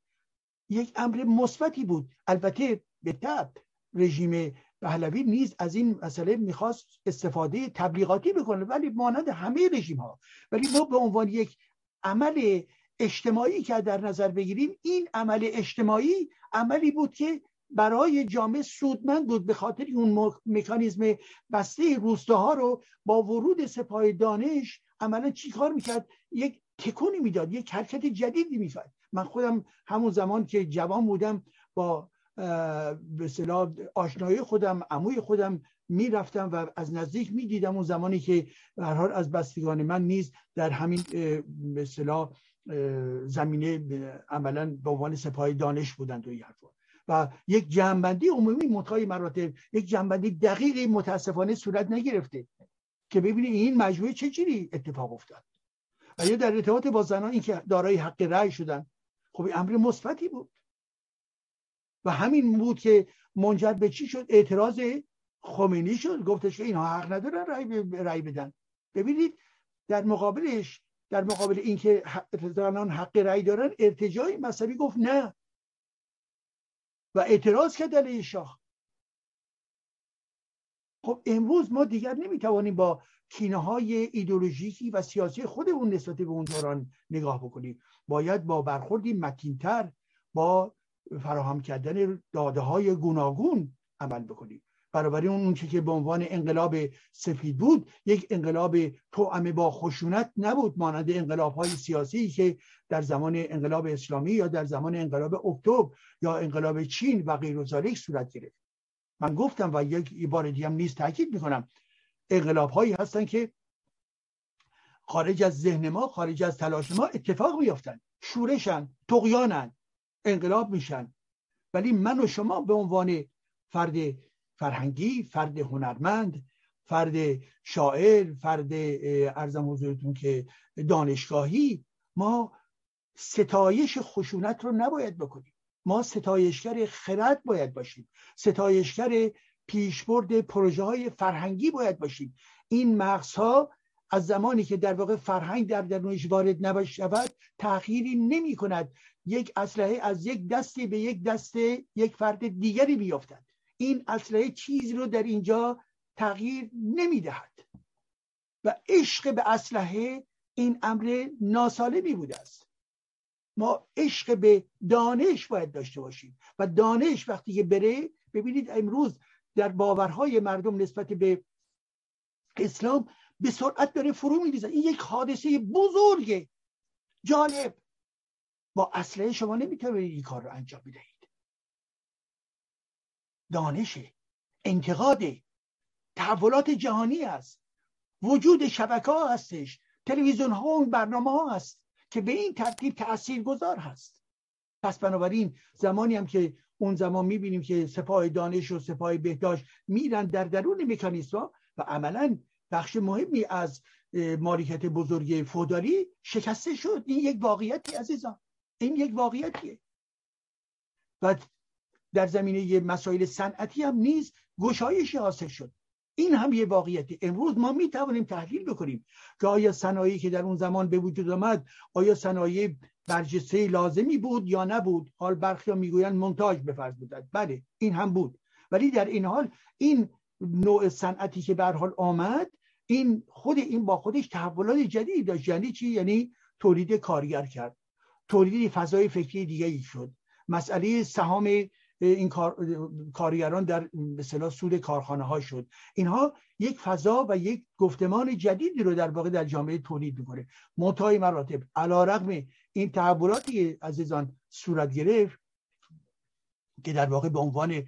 یک امر مثبتی بود. البته به تب رژیم پهلوی نیز از این مسئله می‌خواست استفاده تبلیغاتی بکنه ولی مانند همه رژیم ها ولی ما به عنوان یک عمل اجتماعی که در نظر بگیریم این عمل اجتماعی عملی بود که برای جامعه سودمند بود به خاطر اون مکانیزم بسته روستاها رو با ورود سپاه دانش عملا چی کار می‌کرد؟ یک تکونی می‌داد یک حرکت جدیدی می‌کرد من خودم همون زمان که جوان بودم با به اصطلاح آشنایی خودم عموی خودم می‌رفتم و از نزدیک می‌دیدم اون زمانی که به حال از بستگان من نیز در همین به زمینه عملا به عنوان سپاه دانش بودند و این و یک جنبندی عمومی منتهای مراتب یک جنبندی دقیقی متاسفانه صورت نگرفته که ببینید این مجموعه چه اتفاق افتاد. و یا در ارتباط با زنان این که دارای حق رأی شدن خب امر مثبتی بود. و همین بود که منجر به چی شد؟ اعتراض خمینی شد. گفتش که اینها حق ندارن رأی بدن. ببینید در مقابلش در مقابل اینکه زنان حق رأی دارن ارتجاعی مذهبی گفت نه. و اعتراض کرد علیه شاه. خب امروز ما دیگر نمی‌توانیم با کینه های ایدولوژیکی و سیاسی خودمون نسبت به اون دوران نگاه بکنیم. باید با برخوردی متینتر با فراهم کردن داده های گوناگون عمل بکنیم. برابری اون که به عنوان انقلاب سفید بود یک انقلاب توأمه با خشونت نبود مانند انقلاب های سیاسی که در زمان انقلاب اسلامی یا در زمان انقلاب اکتبر یا انقلاب چین و غیر صورت گرفت. من گفتم و یک بار دیگه هم نیز تاکید می‌کنم انقلاب هایی هستن که خارج از ذهن ما خارج از تلاش ما اتفاق میافتن. شورشن تقیانن انقلاب میشن. ولی من و شما به عنوان فرد فرهنگی فرد هنرمند فرد شاعر فرد ارزم حضورتون که دانشگاهی ما ستایش خشونت رو نباید بکنیم. ما ستایشگر خرد باید باشیم. ستایشگر پیشبرد پروژه های فرهنگی باید باشیم. این مغزها از زمانی که در واقع فرهنگ در درونش وارد نباشد تأخیری نمی کند. یک اسلحه از یک دستی به یک دست یک فرد دیگری بیافتد این اسلحه چیزی رو در اینجا تغییر نمی‌دهد و عشق به اسلحه این امر ناسالمی بوده است. ما عشق به دانش باید داشته باشیم. و دانش وقتی که بره ببینید امروز در باورهای مردم نسبت به اسلام به سرعت داره فرو میریزه. این یک حادثه بزرگه جالب. با اسلحه شما نمی‌تونید این کار رو انجام بدهید. دانش انتقاد تحولات جهانی است. وجود شبکه ها هستش. تلویزیون ها و برنامه ها هست که به این ترتیب تأثیر گذار هست. پس بنابراین زمانی هم که اون زمان می‌بینیم که سپاه دانش و سپاه بهداشت میرن در درون مکانیسم و عملا بخش مهمی از مالکیت بزرگ فودالی شکسته شد. این یک واقعیتی عزیزان. این یک واقعیتیه. و در زمینه مسائل صنعتی هم نیز گشایشی حاصل شد. این هم یه واقعیتی. امروز ما می توانیم تحلیل بکنیم که آیا صنایعی که در اون زمان به وجود آمد آیا صنایع برجسته لازمی بود یا نبود؟ حال برخی ها می‌گویند منتاج به فرض بودند. بله این هم بود. ولی در این حال این نوع صنعتی که به حال آمد این خود این با خودش تحولات جدیدی داشت. یعنی چی؟ یعنی تولید کارگر کرد. تولید فضای فکری دیگه شد. مسئله سهام این کار، کارگران در مثلا سود کارخانه ها شد. اینها یک فضا و یک گفتمان جدیدی رو در واقع در جامعه تولید می‌کنه. منتهای مراتب علا رقم این تحولاتی عزیزان صورت گرفت که در واقع به عنوان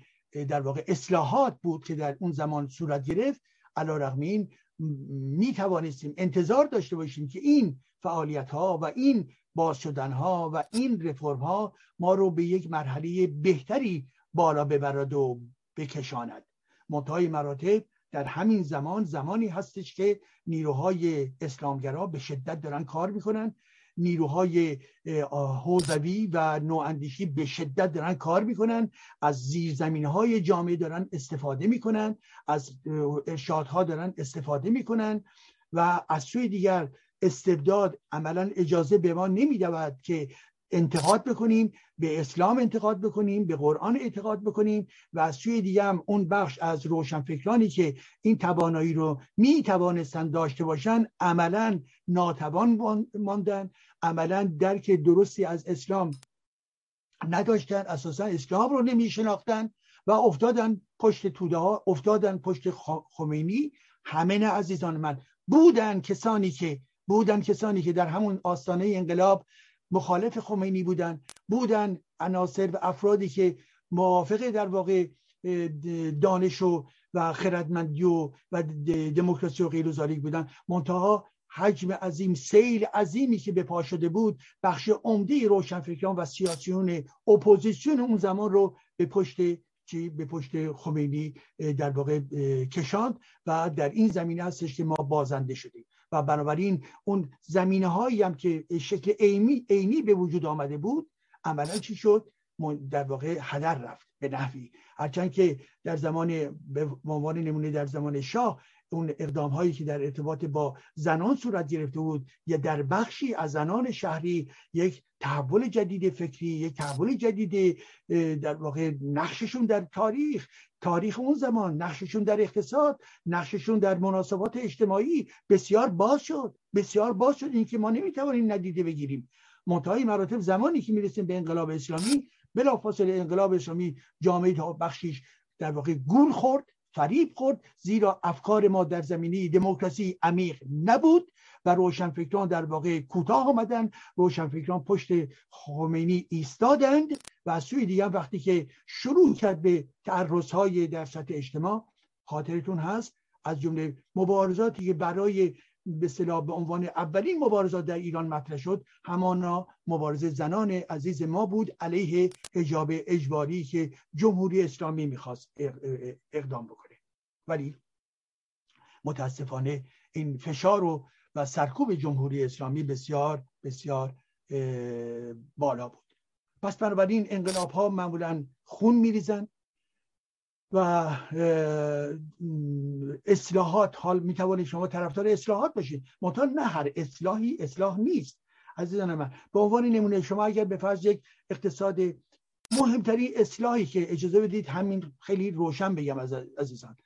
در واقع اصلاحات بود که در اون زمان صورت گرفت علا رقم این می توانستیم انتظار داشته باشیم که این فعالیت ها و این باز شدن ها و این رفرم ها ما رو به یک مرحله بهتری بالا ببرد و بکشاند. منتهای مراتب در همین زمان زمانی هستش که نیروهای اسلامگرا به شدت دارن کار می‌کنن نیروهای حوزوی و نواندیشی به شدت دارن کار می‌کنن. از زیرزمین های جامعه دارن استفاده می‌کنن. از ارشادها دارن استفاده می‌کنن. و از سوی دیگر استبداد عملا اجازه به ما نمیدود که انتقاد بکنیم به اسلام انتقاد بکنیم به قرآن اعتقاد بکنیم و از سوی دیگه هم اون بخش از روشنفکرانی که این توانایی رو می توانستن داشته باشن عملا ناتوان ماندن عملا درک درستی از اسلام نداشتن اساسا اسلام رو نمی شناختن و افتادن پشت توده ها افتادن پشت خمینی. همه عزیزان من بودن کسانی که بودن کسانی که در همون آستانه انقلاب مخالف خمینی بودن بودن عناصر و افرادی که موافق در واقع دانش و و خردمندی و, و دموکراسی و غیر بودن. منتها حجم عظیم سیل عظیمی که به پا شده بود بخش عمده روشنفکران و سیاسیون اپوزیسیون اون زمان رو به پشت چی؟ به پشت خمینی در واقع کشاند و در این زمینه هستش که ما بازنده شدیم. و بنابراین اون زمینه هایی هم که شکل عینی عینی به وجود آمده بود عملا چی شد؟ در واقع هدر رفت به نحوی. هرچند که در زمان به عنوان نمونه در زمان شاه اون اقدام هایی که در ارتباط با زنان صورت گرفته بود یا در بخشی از زنان شهری یک تحول جدید فکری یک تحول جدید در واقع نقششون در تاریخ تاریخ اون زمان نقششون در اقتصاد نقششون در مناسبات اجتماعی بسیار باز شد. بسیار باز شد. اینکه ما نمی‌توانیم ندیده بگیریم. منتهای مراتب زمانی که می‌رسیم به انقلاب اسلامی بلافاصله انقلاب اسلامی جامعه بخشیش در واقع گول خورد فریب خورد زیرا افکار ما در زمینی دموکراسی عمیق نبود و روشنفکران در واقع کوتاه آمدن روشنفکران پشت خمینی ایستادند. و از سوی دیگر وقتی که شروع کرد به تعرض های در سطح اجتماع خاطرتون هست از جمله مبارزاتی که برای به به عنوان اولین مبارزات در ایران مطرح شد همانا مبارزه زنان عزیز ما بود علیه حجاب اجباری که جمهوری اسلامی می‌خواست اقدام بکنه. ولی متاسفانه این فشار و و سرکوب جمهوری اسلامی بسیار بسیار بالا بود. پس بنابراین انقلاب ها معمولا خون میریزن و اصلاحات حال می‌توانید شما طرفدار اصلاحات باشید. منتها نه هر اصلاحی اصلاح نیست. عزیزان من به عنوان نمونه شما اگر به فرض یک اقتصاد مهمترین اصلاحی که اجازه بدید همین خیلی روشن بگم از عزیزان.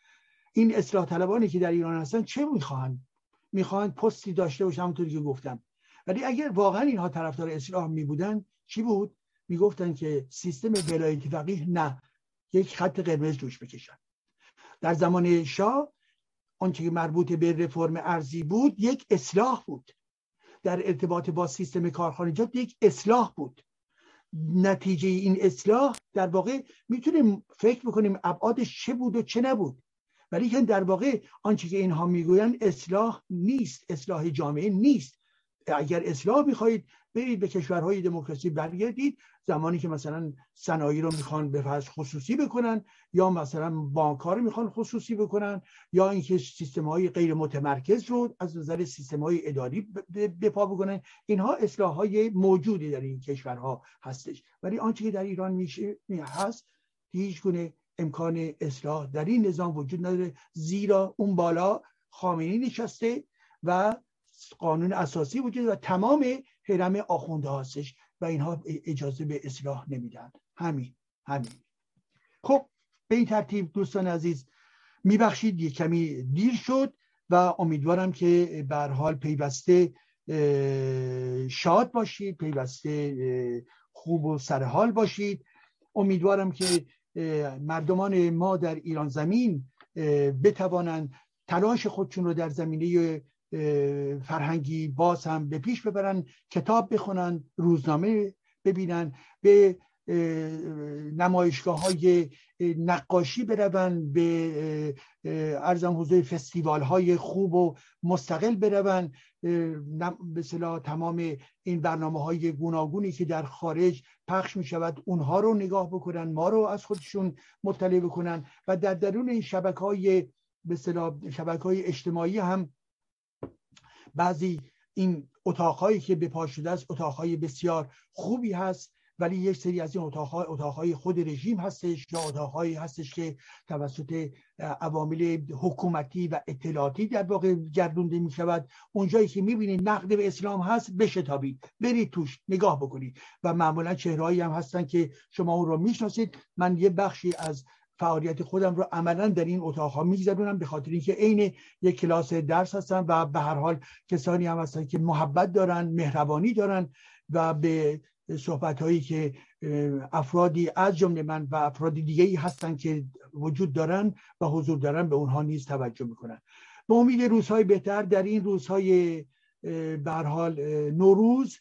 این اصلاح طلبانی که در ایران هستن چه می‌خواهند؟ می‌خواهند پستی داشته باشن همونطوری که گفتم. ولی اگر واقعا اینها طرفدار اصلاح می بودن چی بود؟ می‌گفتن که سیستم ولایتی فقیه نه یک خط قرمز روش بکشن. در زمان شاه آنچه که مربوط به رفرم ارزی بود یک اصلاح بود. در ارتباط با سیستم کارخانجات یک اصلاح بود. نتیجه این اصلاح در واقع می‌تونیم فکر بکنیم ابعادش چه بود و چه نبود. ولی که در واقع آنچه که اینها می‌گویند اصلاح نیست اصلاح جامعه نیست. اگر اصلاح می‌خواهید برید به کشورهای دموکراسی برگردید. زمانی که مثلا صنایع رو می‌خوان به فرض خصوصی بکنن یا مثلا بانک رو می‌خوان خصوصی بکنن یا اینکه سیستم های غیر متمرکز رو از نظر سیستم های اداری بپا بکنن. اینها اصلاح های موجودی در این کشورها هستش. ولی آنچه که در ایران میشه هست هیچ گونه امکان اصلاح در این نظام وجود نداره. زیرا اون بالا خامنی نشسته و قانون اساسی وجود و تمام حرم آخونده هستش و اینها اجازه به اصلاح نمیدن. همین همین. خب به این ترتیب دوستان عزیز میبخشید یک کمی دیر شد و امیدوارم که به حال پیوسته شاد باشید پیوسته خوب و سرحال باشید. امیدوارم که مردمان ما در ایران زمین بتوانند تلاش خودشون رو در زمینه فرهنگی باز هم به پیش ببرن کتاب بخونن روزنامه ببینن به نمایشگاه های نقاشی برون به ارزم حضور فستیوال های خوب و مستقل برون به تمام این برنامه های گوناگونی که در خارج پخش می شود اونها رو نگاه بکنن ما رو از خودشون مطلع بکنن. و در درون این شبکه های به شبکه های اجتماعی هم بعضی این اتاقهایی که به پا شده است اتاقهای بسیار خوبی هست ولی یک سری از این اتاقهای اتاقهای خود رژیم هستش یا اتاقهایی هستش که توسط عوامل حکومتی و اطلاعاتی در واقع گردونده می شود. اونجایی که می‌بینید نقد به اسلام هست بشتابید. برید توش نگاه بکنید. و معمولا چهرهایی هم هستن که شما اون رو می‌شناسید من یه بخشی از فعالیت خودم رو عملا در این اتاق ها میگذرونم به خاطر اینکه عین یک کلاس درس هستن و به هر حال کسانی هم هستن که محبت دارن مهربانی دارن و به صحبت هایی که افرادی از جمله من و افراد دیگه ای هستن که وجود دارن و حضور دارن به اونها نیز توجه می‌کنن. به امید روزهای بهتر در این روزهای به حال نوروز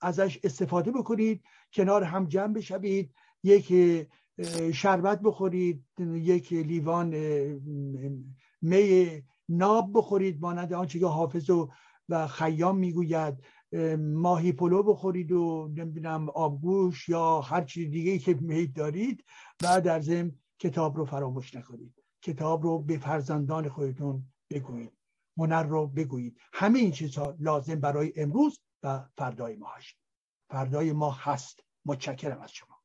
ازش استفاده بکنید کنار هم جمع بشوید یک شربت بخورید یک لیوان می ناب بخورید مانند آنچه که حافظ و خیام می‌گوید. ماهی پلو بخورید و نمی‌دونم آبگوش یا هر چیز دیگه که میید دارید و در ضمن کتاب رو فراموش نکنید. کتاب رو به فرزندان خودتون بگویید. هنر رو بگویید. همه این چیزها لازم برای امروز و فردای ما هست فردای ما هست. متشکرم از شما.